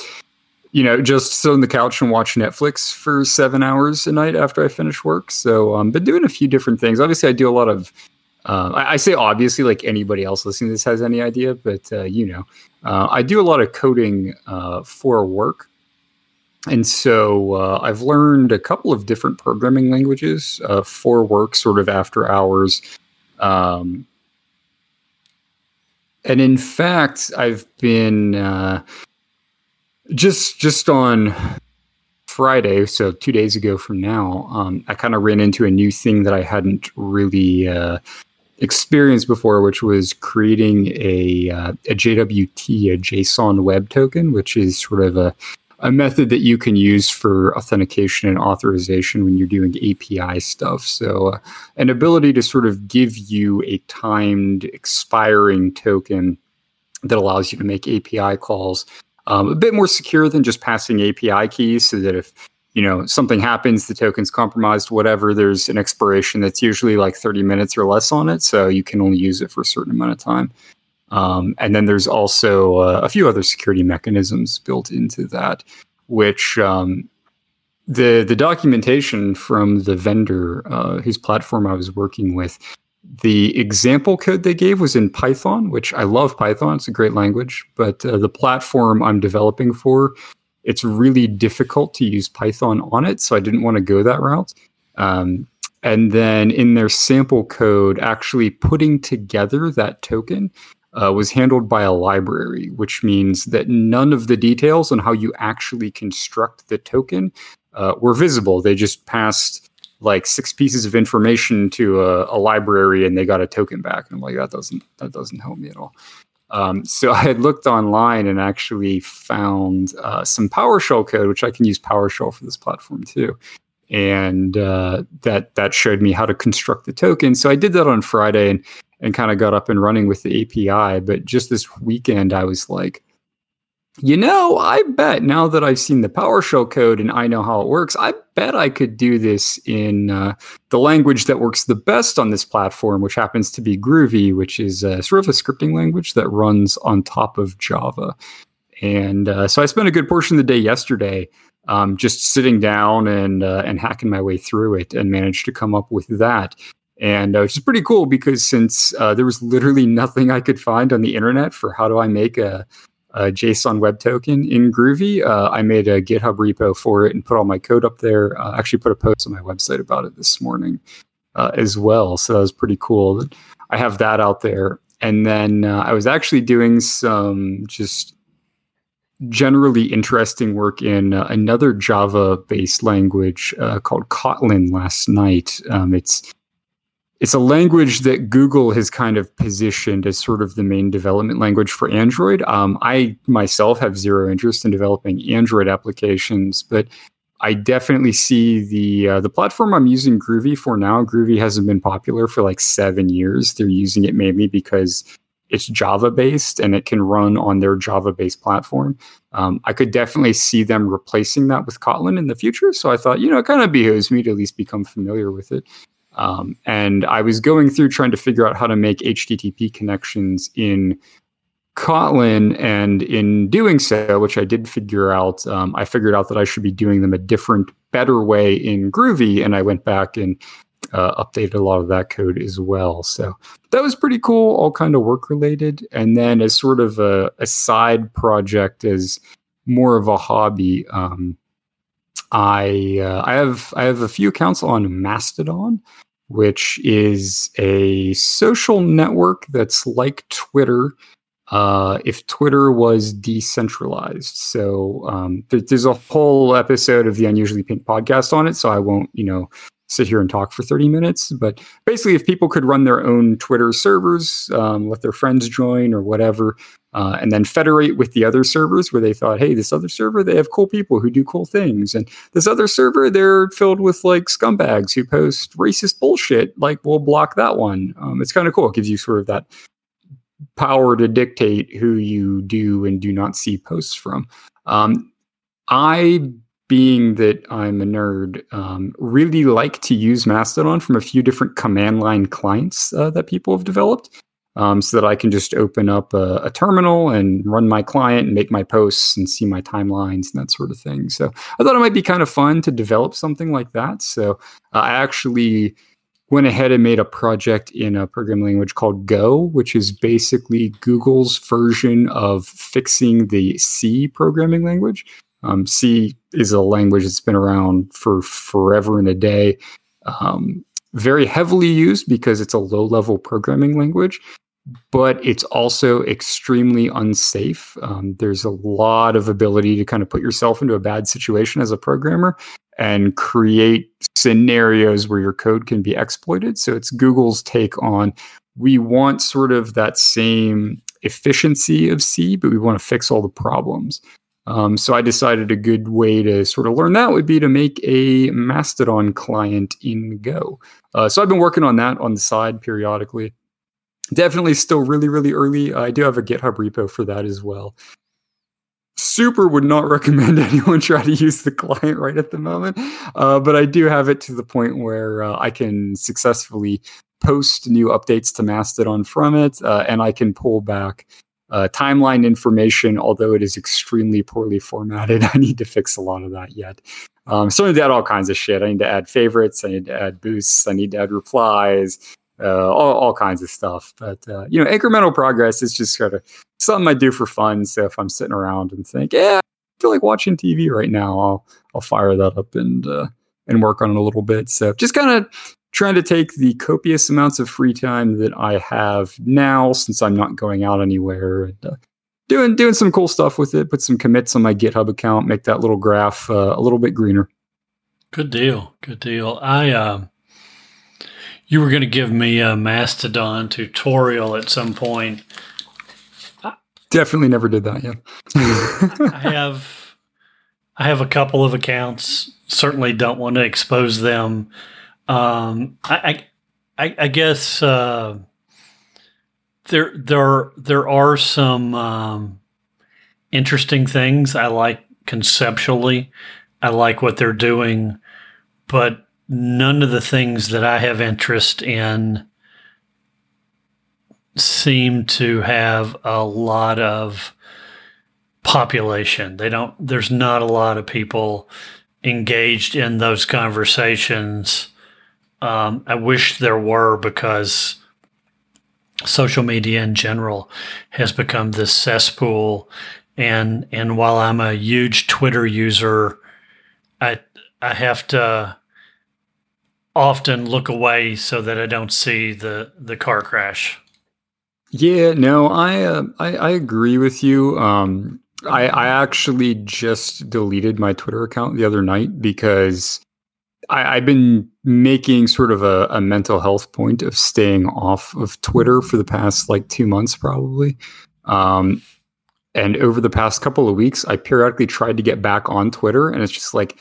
you know, just sit on the couch and watch Netflix for seven hours a night after I finish work. So, um, been doing a few different things. Obviously, I do a lot of uh, I, I, say obviously, like anybody else listening to this has any idea, but uh, you know, uh, I do a lot of coding uh, for work, and so uh, I've learned a couple of different programming languages uh, for work, sort of after hours. Um, and in fact, I've been just just on Friday, so two days ago from now, um, I kind of ran into a new thing that I hadn't really uh, experience before, which was creating a, uh, a JWT, a JSON web token, which is sort of a, a method that you can use for authentication and authorization when you're doing API stuff. So, uh, an ability to sort of give you a timed expiring token that allows you to make API calls. Um, a bit more secure than just passing API keys, so that if you know something happens the token's compromised whatever there's an expiration that's usually like 30 minutes or less on it so you can only use it for a certain amount of time um, and then there's also uh, a few other security mechanisms built into that which um, the the documentation from the vendor uh, whose platform i was working with the example code they gave was in python which i love python it's a great language but uh, the platform i'm developing for it's really difficult to use Python on it, so I didn't want to go that route. Um, and then in their sample code, actually putting together that token uh, was handled by a library, which means that none of the details on how you actually construct the token uh, were visible. They just passed like six pieces of information to a, a, library and they got a token back. And I'm like, that doesn't that doesn't help me at all. Um, so (laughs) I had looked online and actually found uh, some PowerShell code, which I can use PowerShell for this platform too. And uh, that that showed me how to construct the token. So I did that on Friday and and kind of got up and running with the API. But just this weekend, I was like, you know, I bet now that I've seen the PowerShell code and I know how it works, I bet I could do this in uh, the language that works the best on this platform, which happens to be Groovy, which is sort of a scripting language that runs on top of Java. And uh, so I spent a good portion of the day yesterday um, just sitting down and uh, and hacking my way through it, and managed to come up with that. And uh, which is pretty cool because since uh, there was literally nothing I could find on the internet for how do I make a uh, JSON Web Token in Groovy. Uh, I made a GitHub repo for it and put all my code up there. Uh, actually, put a post on my website about it this morning uh, as well. So that was pretty cool. I have that out there. And then uh, I was actually doing some just generally interesting work in uh, another Java based language called Kotlin last night. Um, it's it's a language that Google has kind of positioned as sort of the main development language for Android. Um, I myself have zero interest in developing Android applications, but I definitely see the uh, the platform I'm using Groovy for now. Groovy hasn't been popular for like seven years. They're using it mainly because it's Java based and it can run on their Java based platform. Um, I could definitely see them replacing that with Kotlin in the future. So I thought, you know, it kind of behooves me to at least become familiar with it. Um, and I was going through trying to figure out how to make HTTP connections in Kotlin. And in doing so, which I did figure out, um, I figured out that I should be doing them a different, better way in Groovy. And I went back and uh, updated a lot of that code as well. So that was pretty cool, all kind of work related. And then as sort of a, a side project, as more of a hobby, um, I uh, I have I have a few accounts on Mastodon, which is a social network that's like Twitter. Uh, if Twitter was decentralized, so um, there's a whole episode of the Unusually Pink podcast on it. So I won't, you know, sit here and talk for 30 minutes. But basically, if people could run their own Twitter servers, um, let their friends join or whatever, uh, and then federate with the other servers where they thought, hey, this other server, they have cool people who do cool things. And this other server, they're filled with like scumbags who post racist bullshit. Like, we'll block that one. Um, it's kind of cool. It gives you sort of that power to dictate who you do and do not see posts from. Um, I being that I'm a nerd, um, really like to use Mastodon from a few different command line clients uh, that people have developed. Um, so that I can just open up a, a, terminal and run my client and make my posts and see my timelines and that sort of thing. So I thought it might be kind of fun to develop something like that. So I actually went ahead and made a project in a programming language called Go, which is basically Google's version of fixing the C programming language. Um, C is a language that's been around for forever and a day. Um, very heavily used because it's a low level programming language, but it's also extremely unsafe. Um, there's a lot of ability to kind of put yourself into a bad situation as a programmer and create scenarios where your code can be exploited. So it's Google's take on we want sort of that same efficiency of C, but we want to fix all the problems. Um, so I decided a good way to sort of learn that would be to make a Mastodon client in Go. Uh, so I've been working on that on the side periodically. Definitely still really, really early. I do have a GitHub repo for that as well. Super would not (laughs) recommend anyone try to use the client right at the moment, uh, but I do have it to the point where uh, I can successfully post new updates to Mastodon from it, uh, and I can pull back uh, timeline information, although it is extremely poorly formatted, (laughs) I need to fix a lot of that yet. Um, so I need to add all kinds of shit. I need to add favorites. I need to add boosts. I need to add replies. Uh, all, all kinds of stuff. But uh, you know, incremental progress is just sort of something I do for fun. So if I'm sitting around and think, yeah, I feel like watching TV right now, I'll I'll fire that up and uh, and work on it a little bit. So just kind of trying to take the copious amounts of free time that I have now, since I'm not going out anywhere, and uh, doing doing some cool stuff with it. Put some commits on my GitHub account, make that little graph uh, a little bit greener. Good deal. Good deal. I uh, you were going to give me a Mastodon tutorial at some point. Definitely never did that yet. (laughs) I have I have a couple of accounts. Certainly don't want to expose them um, I, I, I guess uh, there there there are some um, interesting things. I like conceptually. I like what they're doing, but none of the things that I have interest in seem to have a lot of population. They don't there's not a lot of people engaged in those conversations. Um, I wish there were because social media in general has become this cesspool and and while I'm a huge Twitter user, I I have to often look away so that I don't see the the car crash. Yeah, no, I uh, I, I agree with you. Um, I I actually just deleted my Twitter account the other night because I, have been making sort of a, a, mental health point of staying off of Twitter for the past like two months, probably. Um, and over the past couple of weeks, I periodically tried to get back on Twitter, and it's just like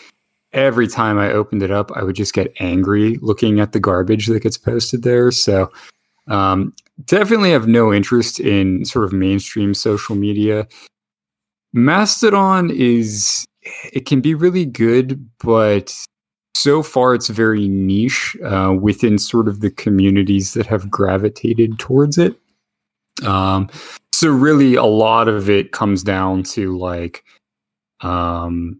every time I opened it up, I would just get angry looking at the garbage that gets posted there. So, um, definitely have no interest in sort of mainstream social media. Mastodon is, it can be really good, but so far it's very niche uh, within sort of the communities that have gravitated towards it. Um, so really a lot of it comes down to like um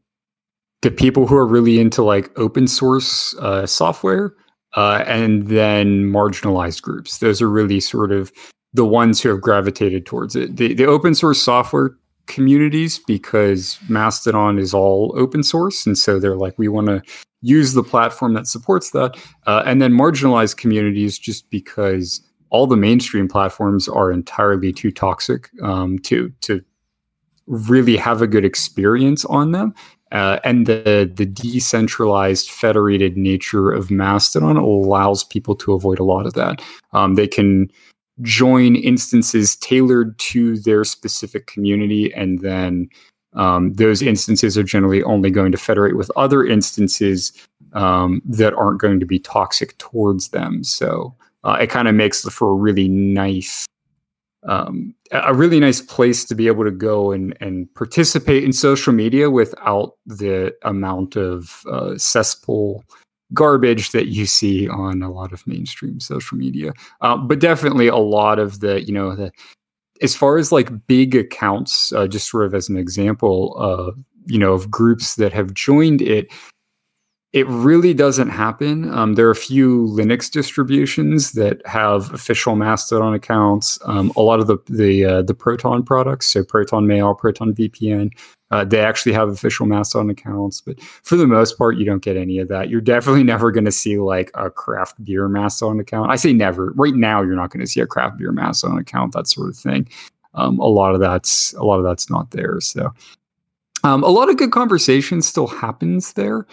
the people who are really into like open source uh, software uh, and then marginalized groups those are really sort of the ones who have gravitated towards it the, the open source software communities because mastodon is all open source and so they're like we want to use the platform that supports that uh, and then marginalized communities just because all the mainstream platforms are entirely too toxic um, to to really have a good experience on them. Uh, and the the decentralized federated nature of Mastodon allows people to avoid a lot of that. Um, they can join instances tailored to their specific community, and then um, those instances are generally only going to federate with other instances um, that aren't going to be toxic towards them. So uh, it kind of makes for a really nice um, a really nice place to be able to go and, and participate in social media without the amount of uh, cesspool garbage that you see on a lot of mainstream social media. Uh, but definitely a lot of the, you know, the as far as like big accounts, uh, just sort of as an example of, you know, of groups that have joined it, it really doesn't happen. Um, there are a few Linux distributions that have official Mastodon accounts. Um, a lot of the the uh, the Proton products, so Proton Mail, Proton VPN, uh, they actually have official Mastodon accounts. But for the most part, you don't get any of that. You're definitely (laughs) never going to see like a craft beer Mastodon account. I say never. Right now, you're not going to see a craft beer Mastodon account. That sort of thing. Um, a lot of that's a lot of that's not there. So. Um, a lot of good conversation still happens there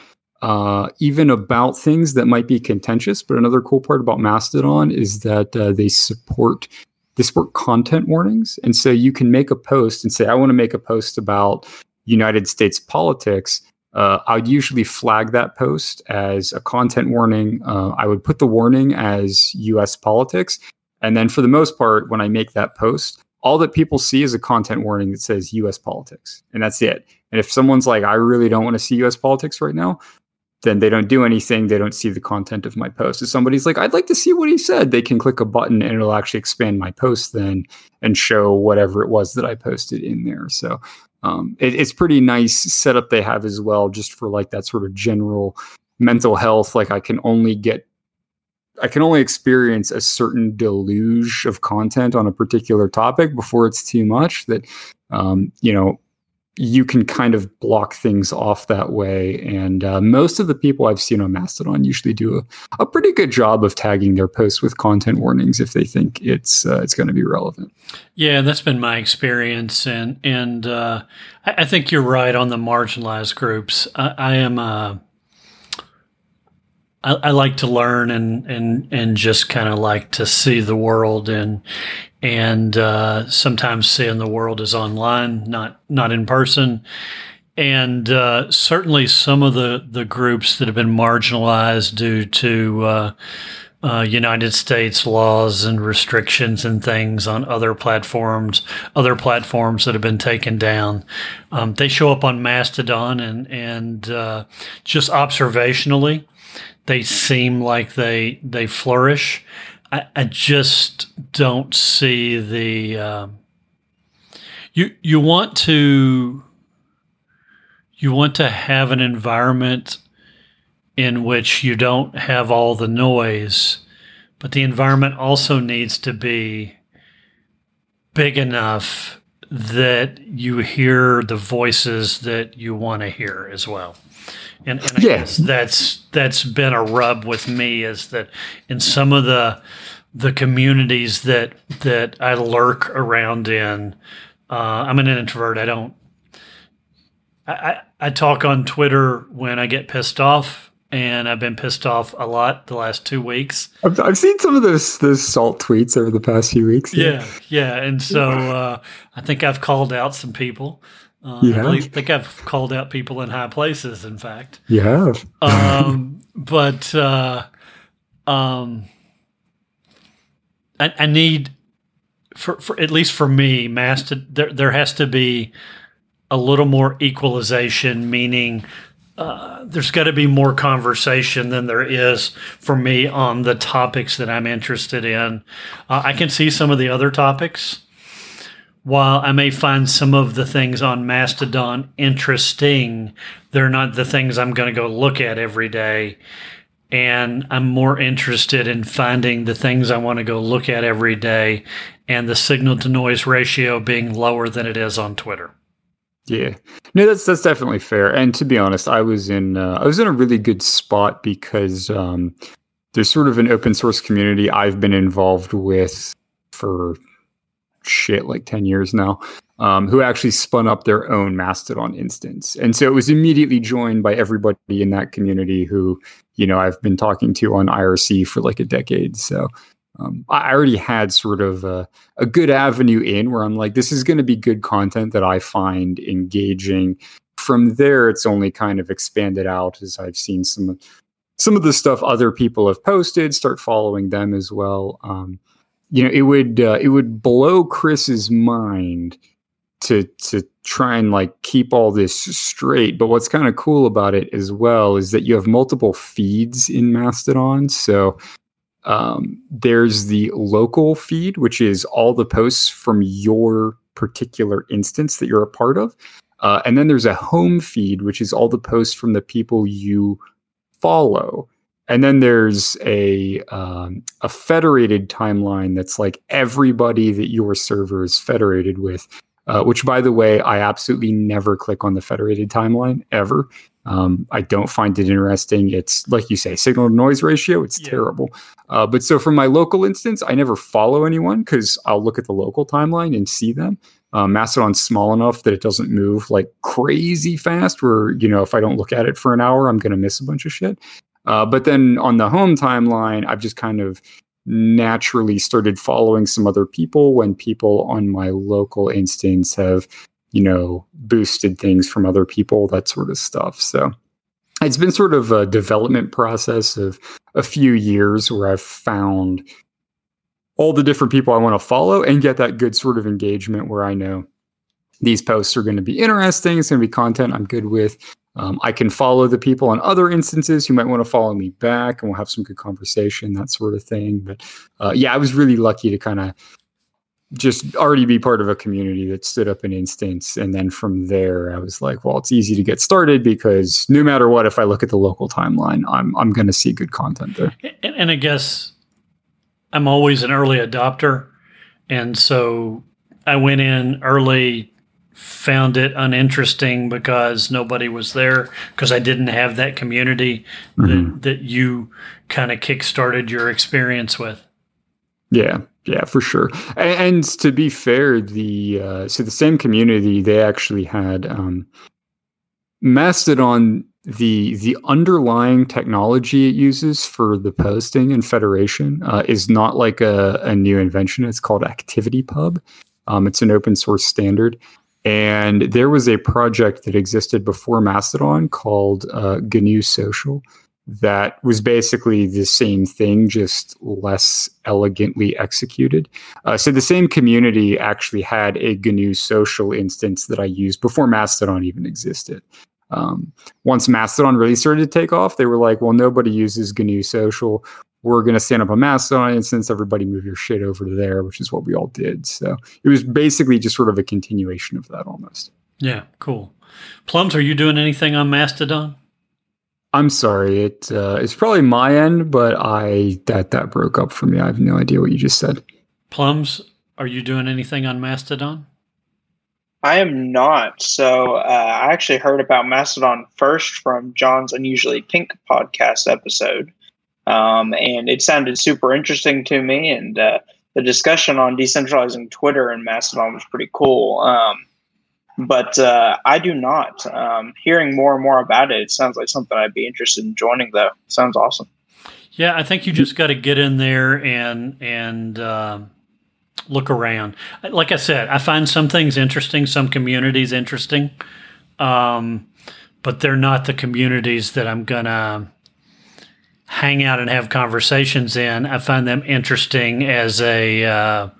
uh, even about things that might be contentious. But another cool part about Mastodon is that uh, they support they support content warnings, and so you can make a post and say, "I want to make a post about United States politics." Uh, I would usually flag that post as a content warning. Uh, I would put the warning as U.S. politics, and then for the most part, when I make that post, all that people see is a content warning that says U.S. politics, and that's it. And if someone's like, "I really don't want to see U.S. politics right now," then they don't do anything. They don't see the content of my post. If somebody's like, I'd like to see what he said, they can click a button and it'll actually expand my post then and show whatever it was that I posted in there. So um, it, it's pretty nice setup they have as well, just for like that sort of general mental health. Like I can only get, I can only experience a certain deluge of content on a particular topic before it's too much. That um, you know you can kind of block things off that way. And uh, most of the people I've seen on Mastodon usually do a, a, pretty good job of tagging their posts with content warnings if they think it's uh, it's going to be relevant. Yeah, that's been my experience, and and uh, I, I, think you're right on the marginalized groups. I, I am. Uh, I, I like to learn and and and just kind of like to see the world and and uh, sometimes seeing the world is online, not not in person. And uh, certainly, some of the the groups that have been marginalized due to uh, uh, United States laws and restrictions and things on other platforms, other platforms that have been taken down. Um, they show up on Mastodon and and uh, just observationally, they seem like they they flourish. I, I just don't see the. Um, you you want to you want to have an environment in which you don't have all the noise, but the environment also needs to be big enough that you hear the voices that you want to hear as well. And, and I yeah. guess that's that's been a rub with me is that in some of the the communities that that I lurk around in, uh, I'm an introvert. I don't. I, I, I talk on Twitter when I get pissed off and I've been pissed off a lot the last two weeks. I've, I've seen some of those those salt tweets over the past few weeks. Yeah, yeah, yeah. and so uh, I think I've called out some people. Uh, yeah. I think I've called out people in high places. In fact, you have. um, (laughs) but uh, um, I, I need for, for at least for me, Mastodon. There there has to be a little more equalization, meaning uh, there's got to be more conversation than there is for me on the topics that I'm interested in. Uh, I can see some of the other topics. While I may find some of the things on Mastodon interesting, they're not the things I'm going to go look at every day. And I'm more interested in finding the things I want to go look at every day and the signal to noise ratio being lower than it is on Twitter. Yeah, no, that's that's definitely fair. And to be honest, I was in uh, I was in a really good spot because um, there's sort of an open source community I've been involved with for shit like ten years now, um, who actually spun up their own Mastodon instance, and so it was immediately joined by everybody in that community who you know I've been talking to on IRC for like a decade. So um, I already had sort of a, a, good avenue in where I'm like, this is going to be good content that I find engaging. From there, it's only kind of expanded out as I've seen some some of the stuff other people have posted, start following them as well. Um, you know, it would uh, it would blow Chris's mind to to try and like keep all this straight. But what's kind of cool about it as well is that you have multiple feeds in Mastodon. So um, there's the local feed, which is all the posts from your particular instance that you're a part of. Uh, and then there's a home feed, which is all the posts from the people you follow. And then there's a um, a federated timeline that's like everybody that your server is federated with. Uh, which, by the way, I absolutely never click on the federated timeline ever. Um, I don't find it interesting. It's like you say, signal to noise ratio. It's yeah. terrible. Uh, but so for my local instance, I never follow anyone because I'll look at the local timeline and see them. Uh, Mastodon's small enough that it doesn't move like crazy fast. Where you know, if I don't look at it for an hour, I'm going to miss a bunch of shit. Uh, but then on the home timeline, I've just kind of naturally started following some other people when people on my local instance have you know, boosted things from other people, that sort of stuff. So it's been sort of a development process of a few years where I've found all the different people I want to follow and get that good sort of engagement where I know these posts are going to be interesting. It's going to be content I'm good with. Um, I can follow the people on other instances who might want to follow me back, and we'll have some good conversation, that sort of thing. But uh, yeah, I was really lucky to kind of just already be part of a community that stood up an instance. And then from there, I was like, well, it's easy to get started because no matter what, if I look at the local timeline, I'm, I'm going to see good content there. And, and I guess I'm always an early adopter. And so I went in early, found it uninteresting because nobody was there because I didn't have that community mm-hmm. that, that you kind of kickstarted your experience with. Yeah, yeah, for sure. And, and to be fair, the uh, so the same community they actually had um, Mastodon. The the underlying technology it uses for the posting and federation uh, is not like a, a new invention. It's called ActivityPub. Um, it's an open source standard. And there was a project that existed before Mastodon called uh, GNU Social, that was basically the same thing, just less elegantly executed. Uh, so the same community actually had a GNU social instance that I used before Mastodon even existed. Um, once Mastodon really started to take off, they were like, well, nobody uses GNU social. We're going to stand up a Mastodon instance. Everybody move your shit over to there, which is what we all did. So it was basically just sort of a continuation of that almost. Yeah, cool. Plums, are you doing anything on Mastodon? I'm sorry. It uh, it's probably my end, but I that that broke up for me. I have no idea what you just said. Plums, are you doing anything on Mastodon? I am not. So uh, I actually heard about Mastodon first from John's Unusually Pink podcast episode, um, and it sounded super interesting to me. And uh, the discussion on decentralizing Twitter and Mastodon was pretty cool. Um, but uh, I do not. Um, hearing more and more about it, it sounds like something I'd be interested in joining. Though sounds awesome. Yeah, I think you just got to get in there and and uh, look around. Like I said, I find some things interesting, some communities interesting, um, but they're not the communities that I'm gonna hang out and have conversations in. I find them interesting as a uh,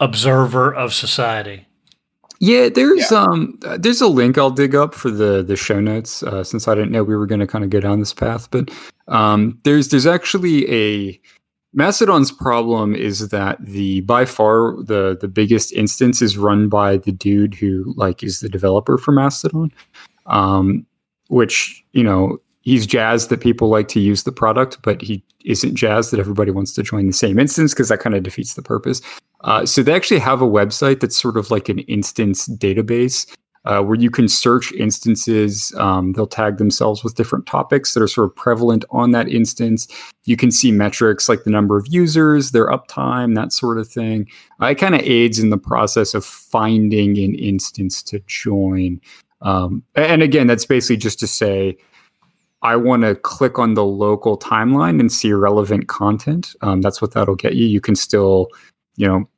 observer of society. Yeah, there's yeah. um there's a link I'll dig up for the the show notes uh, since I didn't know we were going to kind of go down this path, but um there's there's actually a Mastodon's problem is that the by far the the biggest instance is run by the dude who like is the developer for Mastodon, um, which you know he's jazzed that people like to use the product, but he isn't jazzed that everybody wants to join the same instance because that kind of defeats the purpose. Uh, so they actually have a website that's sort of like an instance database uh, where you can search instances. Um, they'll tag themselves with different topics that are sort of prevalent on that instance. You can see metrics like the number of users, their uptime, that sort of thing. It kind of aids in the process of finding an instance to join. Um, and again, that's basically just to say, I want to click on the local timeline and see relevant content. Um, that's what that'll get you. You can still, you know,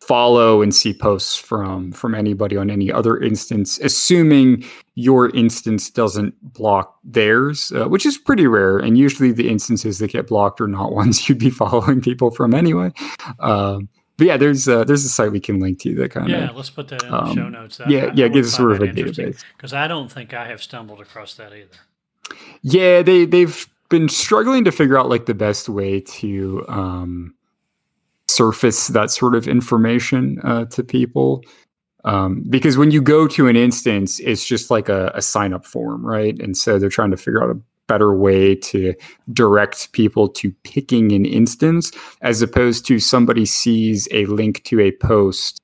follow and see posts from from anybody on any other instance, assuming your instance doesn't block theirs, uh, which is pretty rare. And usually, the instances that get blocked are not (laughs) ones you'd be following people from anyway. Um, but yeah, there's uh, there's a site we can link to that kind of. Yeah, let's put that in um, the show notes. I, yeah, yeah, gives us sort of a database because I don't think I have stumbled across that either. Yeah, they they've been struggling to figure out like the best way to um, surface that sort of information uh, to people. Um, because when you go to an instance, it's just like a, a sign up form, right? And so they're trying to figure out a better way to direct people to picking an instance as opposed to somebody sees a link to a post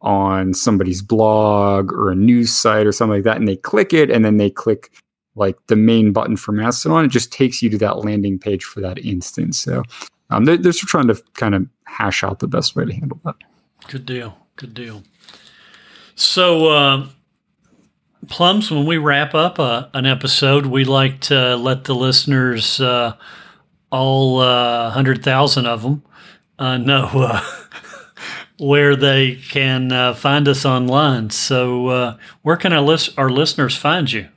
on somebody's blog or a news site or something like that and they click it and then they click like the main button for Mastodon it just takes you to that landing page for that instance. So um, they're, they're trying to kind of hash out the best way to handle that. Good deal. Good deal. So uh, Plums, when we wrap up uh, an episode, we like to let the listeners, uh, all uh, 100,000 of them, uh, know uh, (laughs) where they can uh, find us online. So, where can our, list- our listeners find you?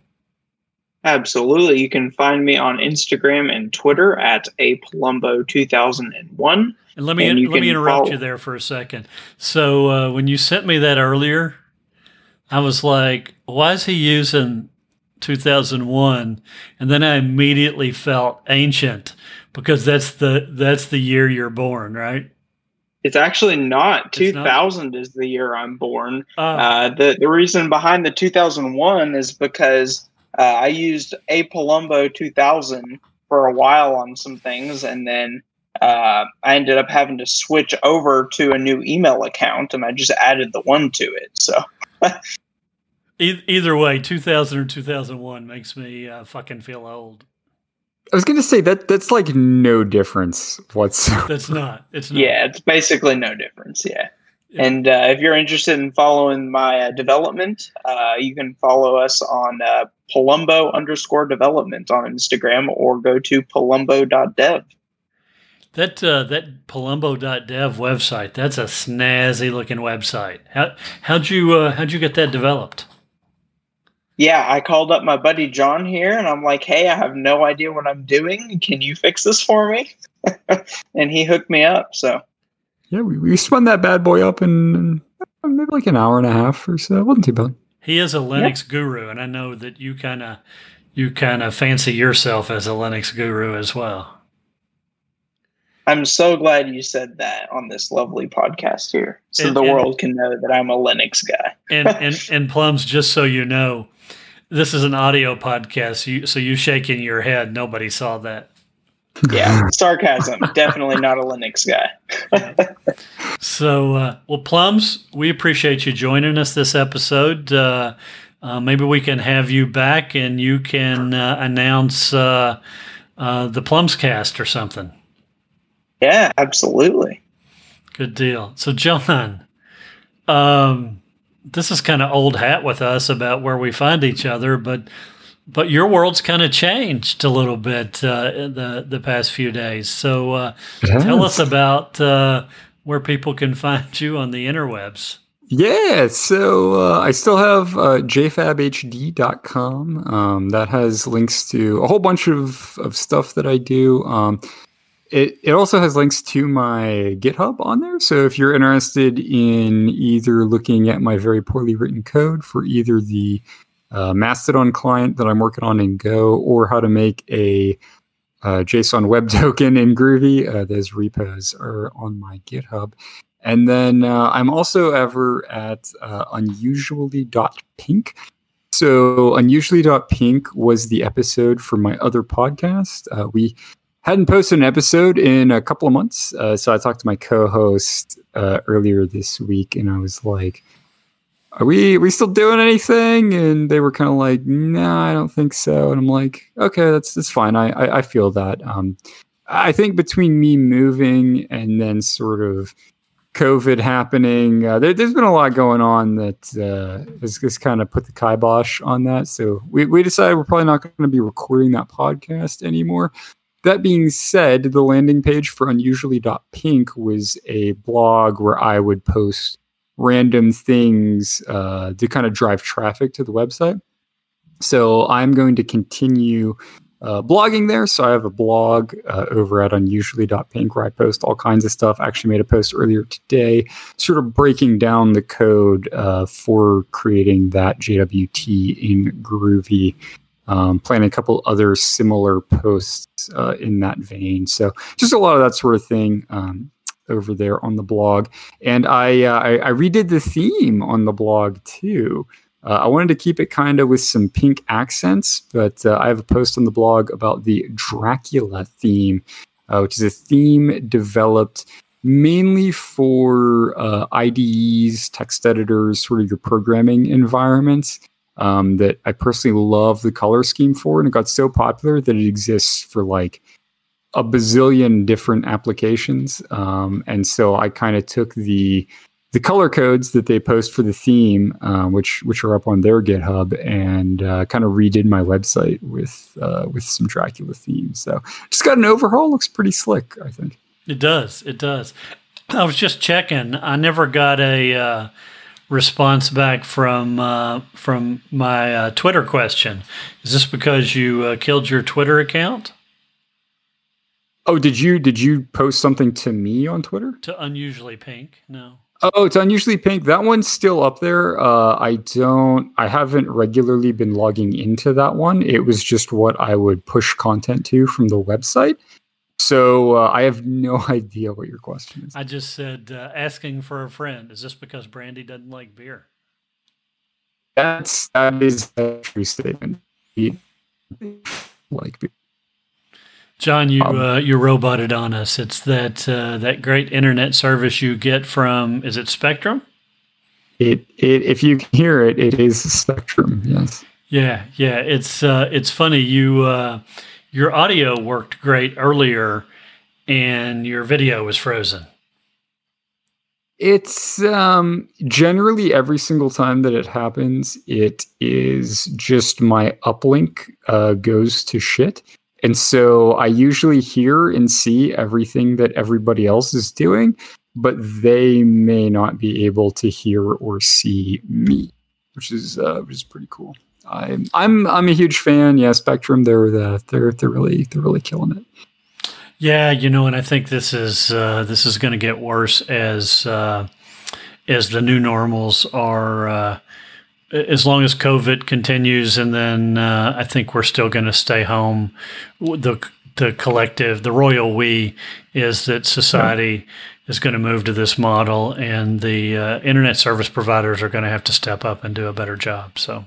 Absolutely. You can find me on Instagram and Twitter at a Palumbo 2001. And let me and let me interrupt follow- you there for a second. So when you sent me that earlier, I was like, why is he using 2001? And then I immediately felt ancient because that's the that's the year you're born, right? It's actually not. It's 2000 not? is the year I'm born. Oh. Uh, the the reason behind the 2001 is because uh, I used a Palumbo 2000 for a while on some things, and then uh, I ended up having to switch over to a new email account, and I just added the one to it. So (laughs) Either way, 2000 or 2001 makes me uh, fucking feel old. I was gonna say that that's like no difference whatsoever. That's not. It's not. Yeah, it's basically no difference. Yeah. yeah. And uh, if you're interested in following my uh, development, uh, you can follow us on uh, Palumbo underscore development on Instagram or go to palumbo.dev. That uh, that palumbo.dev website, that's a snazzy looking website. How how'd you uh, how'd you get that developed? yeah, I called up my buddy John here and I'm like, hey, I have no idea what I'm doing. Can you fix this for me? (laughs) and he hooked me up. So, yeah, we, we spun that bad boy up in maybe like an hour and a half or so. It wasn't too bad. He is a Linux yeah. guru, and I know that you kind of you kind of fancy yourself as a Linux guru as well. I'm so glad you said that on this lovely podcast here, so and, the and, world can know that I'm a Linux guy. and (laughs) and and plums, just so you know, this is an audio podcast. You, so you shaking your head. Nobody saw that. Yeah, sarcasm. Definitely not a Linux guy. (laughs) so, uh, well, plums, we appreciate you joining us this episode. Uh, uh, maybe we can have you back and you can uh, announce uh, uh, the Plums cast or something. Yeah, absolutely. Good deal. So, John, um, this is kind of old hat with us about where we find each other, but but your world's kind of changed a little bit uh, the the past few days. So, uh, tell us about uh, where people can find you on the interwebs. Yeah, so uh, I still have uh, jfabhd.com. Um, that has links to a whole bunch of, of stuff that I do. Um, it, it also has links to my GitHub on there. So if you're interested in either looking at my very poorly written code for either the uh, Mastodon client that I'm working on in Go or how to make a uh, JSON web (laughs) token in Groovy, uh, those repos are on my GitHub. And then uh, I'm also ever at uh, unusually.pink. So unusually.pink was the episode for my other podcast. Uh, we hadn't posted an episode in a couple of months. Uh, so I talked to my co-host uh, earlier this week, and I was like, "Are we are we still doing anything?" And they were kind of like, "No, nah, I don't think so." And I'm like, "Okay, that's that's fine. I I, I feel that." Um, I think between me moving and then sort of COVID happening. Uh, there, has been a lot going on that uh, has, has kind of put the kibosh on that. So we, we decided we're probably not going to be recording that podcast anymore. That being said, the landing page for unusually.pink was a blog where I would post random things uh, to kind of drive traffic to the website. So I'm going to continue uh, blogging there. So I have a blog uh, over at unusually.pink where I post all kinds of stuff. I actually made a post earlier today, sort of breaking down the code uh, for creating that JWT in Groovy. Um, planning a couple other similar posts uh, in that vein. So just a lot of that sort of thing. Um, over there on the blog, and I, uh, I I redid the theme on the blog too. Uh, I wanted to keep it kind of with some pink accents, but uh, I have a post on the blog about the Dracula theme, uh, which is a theme developed mainly for uh, IDEs, text editors, sort of your programming environments. Um, that I personally love the color scheme for, and it got so popular that it exists for like a bazillion different applications. Um, and so I kind of took the the color codes that they post for the theme, uh, which which are up on their GitHub, and uh, kind of redid my website with uh, with some Dracula themes. So just got an overhaul. Looks pretty slick, I think. It does. It does. I was just checking. I never got a uh, response back from uh, from my uh, Twitter question. Is this because you killed your Twitter account? Oh, did you did you post something to me on Twitter? To unusually pink? No. Oh, it's unusually pink. That one's still up there. Uh, I don't. I haven't regularly been logging into that one. It was just what I would push content to from the website. So uh, I have no (laughs) idea what your question is. I just said uh, asking for a friend. Is this because Brandy doesn't like beer? That's that is a true statement. (laughs) like beer. John, you um, uh, you roboted on us. It's that uh, that great internet service you get from is it Spectrum? It, it if you can hear it, it is Spectrum. Yes. Yeah, yeah. It's uh, it's funny. You uh, your audio worked great earlier, and your video was frozen. It's um, generally every single time that it happens, it is just my uplink uh, goes to shit and so I usually hear and see everything that everybody else is doing, but they may not be able to hear or see me, which is uh, which is pretty cool. I'm I'm I'm a huge fan. Yeah, Spectrum, they're the they're they're really they're really killing it. Yeah, you know, and I think this is uh, this is going to get worse as uh, as the new normals are. Uh, as long as COVID continues, and then uh, I think we're still going to stay home. The the collective, the royal we, is that society is going to move to this model, and the uh, internet service providers are going to have to step up and do a better job. So.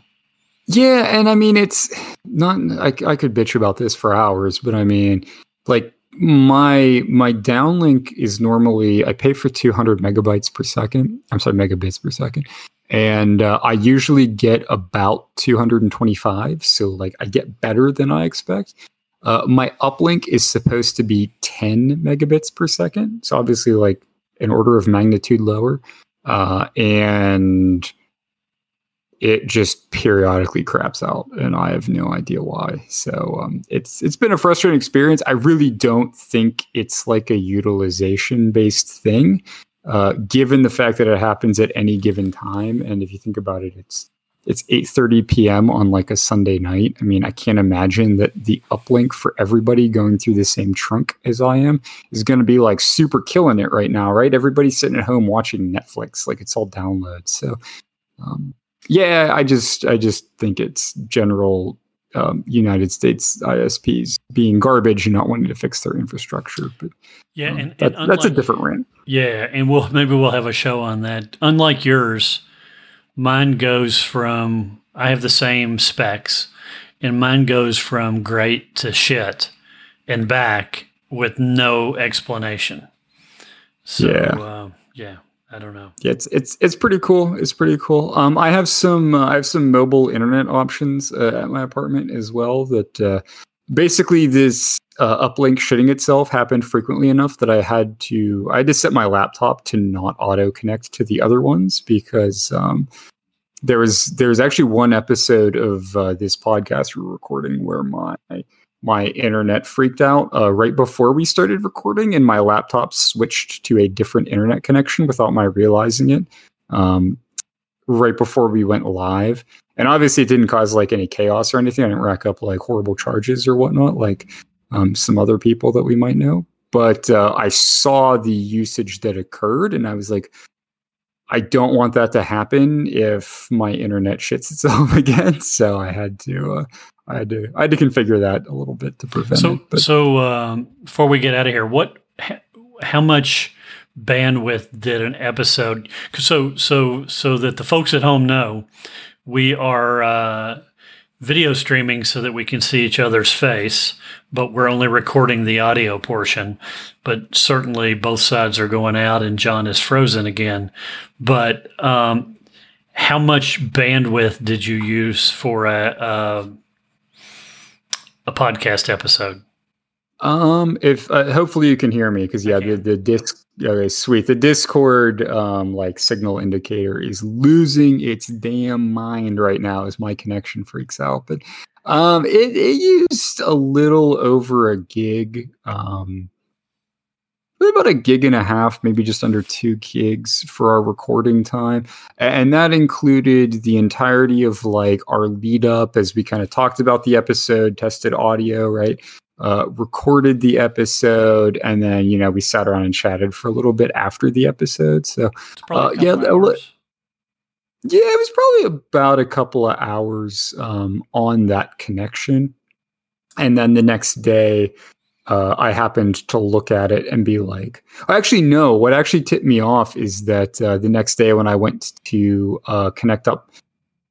Yeah, and I mean it's not. I, I could bitch about this for hours, but I mean, like my my downlink is normally I pay for 200 megabytes per second. I'm sorry, megabits per second, and uh, I usually get about 225. So like I get better than I expect. Uh, my uplink is supposed to be 10 megabits per second, so obviously like an order of magnitude lower, uh, and it just periodically craps out and i have no idea why so um, it's it's been a frustrating experience i really don't think it's like a utilization based thing uh, given the fact that it happens at any given time and if you think about it it's it's 8:30 p.m. on like a Sunday night. I mean, I can't imagine that the uplink for everybody going through the same trunk as I am is going to be like super killing it right now, right? Everybody's sitting at home watching Netflix, like it's all downloads. So, um, yeah, I just I just think it's general um, United States ISPs being garbage and not wanting to fix their infrastructure. But yeah, um, and, that, and that's a different rant. Yeah, and we'll maybe we'll have a show on that. Unlike yours, mine goes from I have the same specs, and mine goes from great to shit and back with no explanation. So yeah, uh, yeah. I don't know. Yeah, it's it's it's pretty cool. It's pretty cool. Um, I have some uh, I have some mobile internet options uh, at my apartment as well. That uh, basically this uh, uplink shitting itself happened frequently enough that I had to I had to set my laptop to not auto connect to the other ones because um, there was there was actually one episode of uh, this podcast we were recording where my my internet freaked out uh, right before we started recording, and my laptop switched to a different internet connection without my realizing it. Um, right before we went live, and obviously it didn't cause like any chaos or anything. I didn't rack up like horrible charges or whatnot, like um, some other people that we might know. But uh, I saw the usage that occurred, and I was like, I don't want that to happen if my internet shits itself (laughs) again. So I had to uh, I had to I had to configure that a little bit to prevent so, it. So um, before we get out of here, what how much bandwidth did an episode? So so so that the folks at home know, we are uh, video streaming so that we can see each other's face, but we're only recording the audio portion. But certainly both sides are going out, and John is frozen again. But um, how much bandwidth did you use for a, a podcast episode? Um, if uh, hopefully you can hear me because yeah, the the disc okay, sweet. The Discord um like signal indicator is losing its damn mind right now as my connection freaks out. But um, it it used a little over a gig. Um, about a gig and a half, maybe just under two gigs for our recording time. And that included the entirety of like our lead up as we kind of talked about the episode, tested audio, right? Uh, recorded the episode, and then, you know, we sat around and chatted for a little bit after the episode. So, uh, yeah, yeah, it was probably about a couple of hours um, on that connection. And then the next day, uh, I happened to look at it and be like, "I actually, no. What actually tipped me off is that uh, the next day when I went to uh, connect up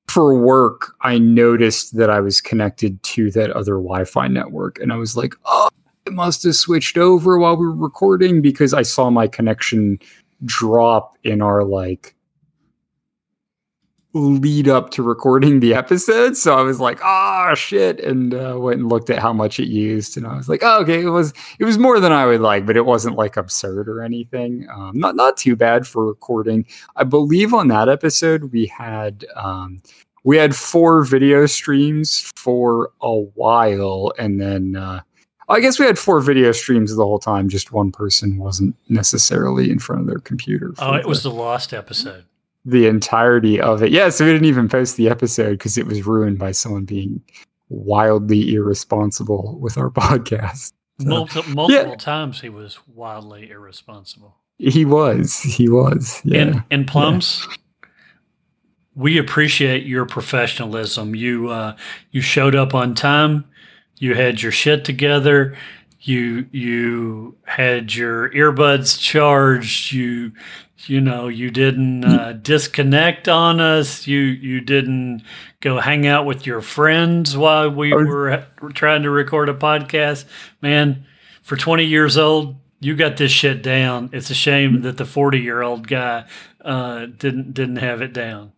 for work, I noticed that I was connected to that other Wi Fi network. And I was like, oh, it must have switched over while we were recording because I saw my connection drop in our like lead up to recording the episode. So I was like, oh shit. And uh, went and looked at how much it used. And I was like, oh, okay, it was it was more than I would like, but it wasn't like absurd or anything. Um, not not too bad for recording. I believe on that episode we had um, we had four video streams for a while and then uh, I guess we had four video streams the whole time. Just one person wasn't necessarily in front of their computer. Oh, it the, was the lost episode. The entirety of it. Yeah, so we didn't even post the episode because it was ruined by someone being wildly irresponsible with our (laughs) podcast. So, multiple, multiple yeah. times he was wildly irresponsible. He was. He was. Yeah. And, and plums. Yeah. We appreciate your professionalism. You uh, you showed up on time. You had your shit together you you had your earbuds charged you you know you didn't uh, disconnect on us you you didn't go hang out with your friends while we were trying to record a podcast. Man for 20 years old you got this shit down. It's a shame that the 40 year old guy uh, didn't didn't have it down.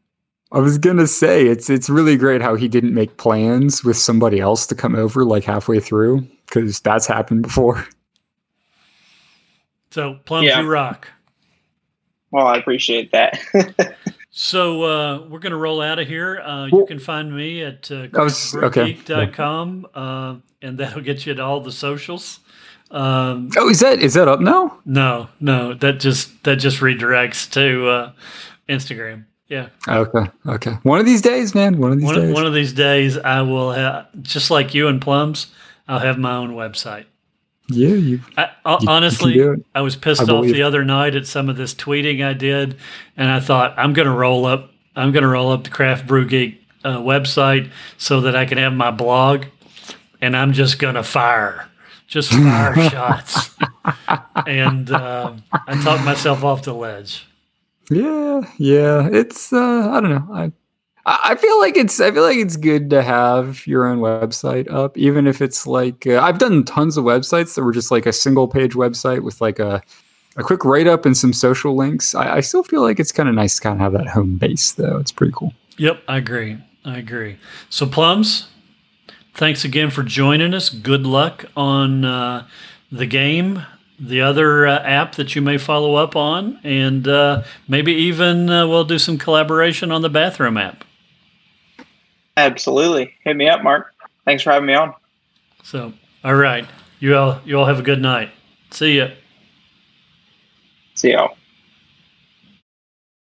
I was gonna say it's it's really great how he didn't make plans with somebody else to come over like halfway through because that's happened before. (laughs) So plums yeah. you rock. Well, I appreciate that. (laughs) so uh, we're gonna roll out of here. Uh, you can find me at uh, okay. uh, and that'll get you to all the socials. Um, oh, is that is that up now? No, no, that just that just redirects to uh, Instagram. Yeah. Okay. Okay. One of these days, man. One of these one, days. One of these days, I will have just like you and Plums. I'll have my own website. Yeah, you. I, you honestly, you I was pissed I off the other night at some of this tweeting I did, and I thought I'm going to roll up. I'm going to roll up the Craft Brew Geek uh, website so that I can have my blog, and I'm just going to fire, just fire (laughs) shots, and uh, I talked myself off the ledge. Yeah, yeah. It's uh I don't know. I I feel like it's I feel like it's good to have your own website up, even if it's like uh, I've done tons of websites that were just like a single page website with like a a quick write up and some social links. I, I still feel like it's kind of nice to kind of have that home base though. It's pretty cool. Yep, I agree. I agree. So plums, thanks again for joining us. Good luck on uh, the game the other uh, app that you may follow up on, and uh, maybe even uh, we'll do some collaboration on the bathroom app. Absolutely, hit me up, Mark. Thanks for having me on. So, all right, you all you all have a good night. See ya. See y'all.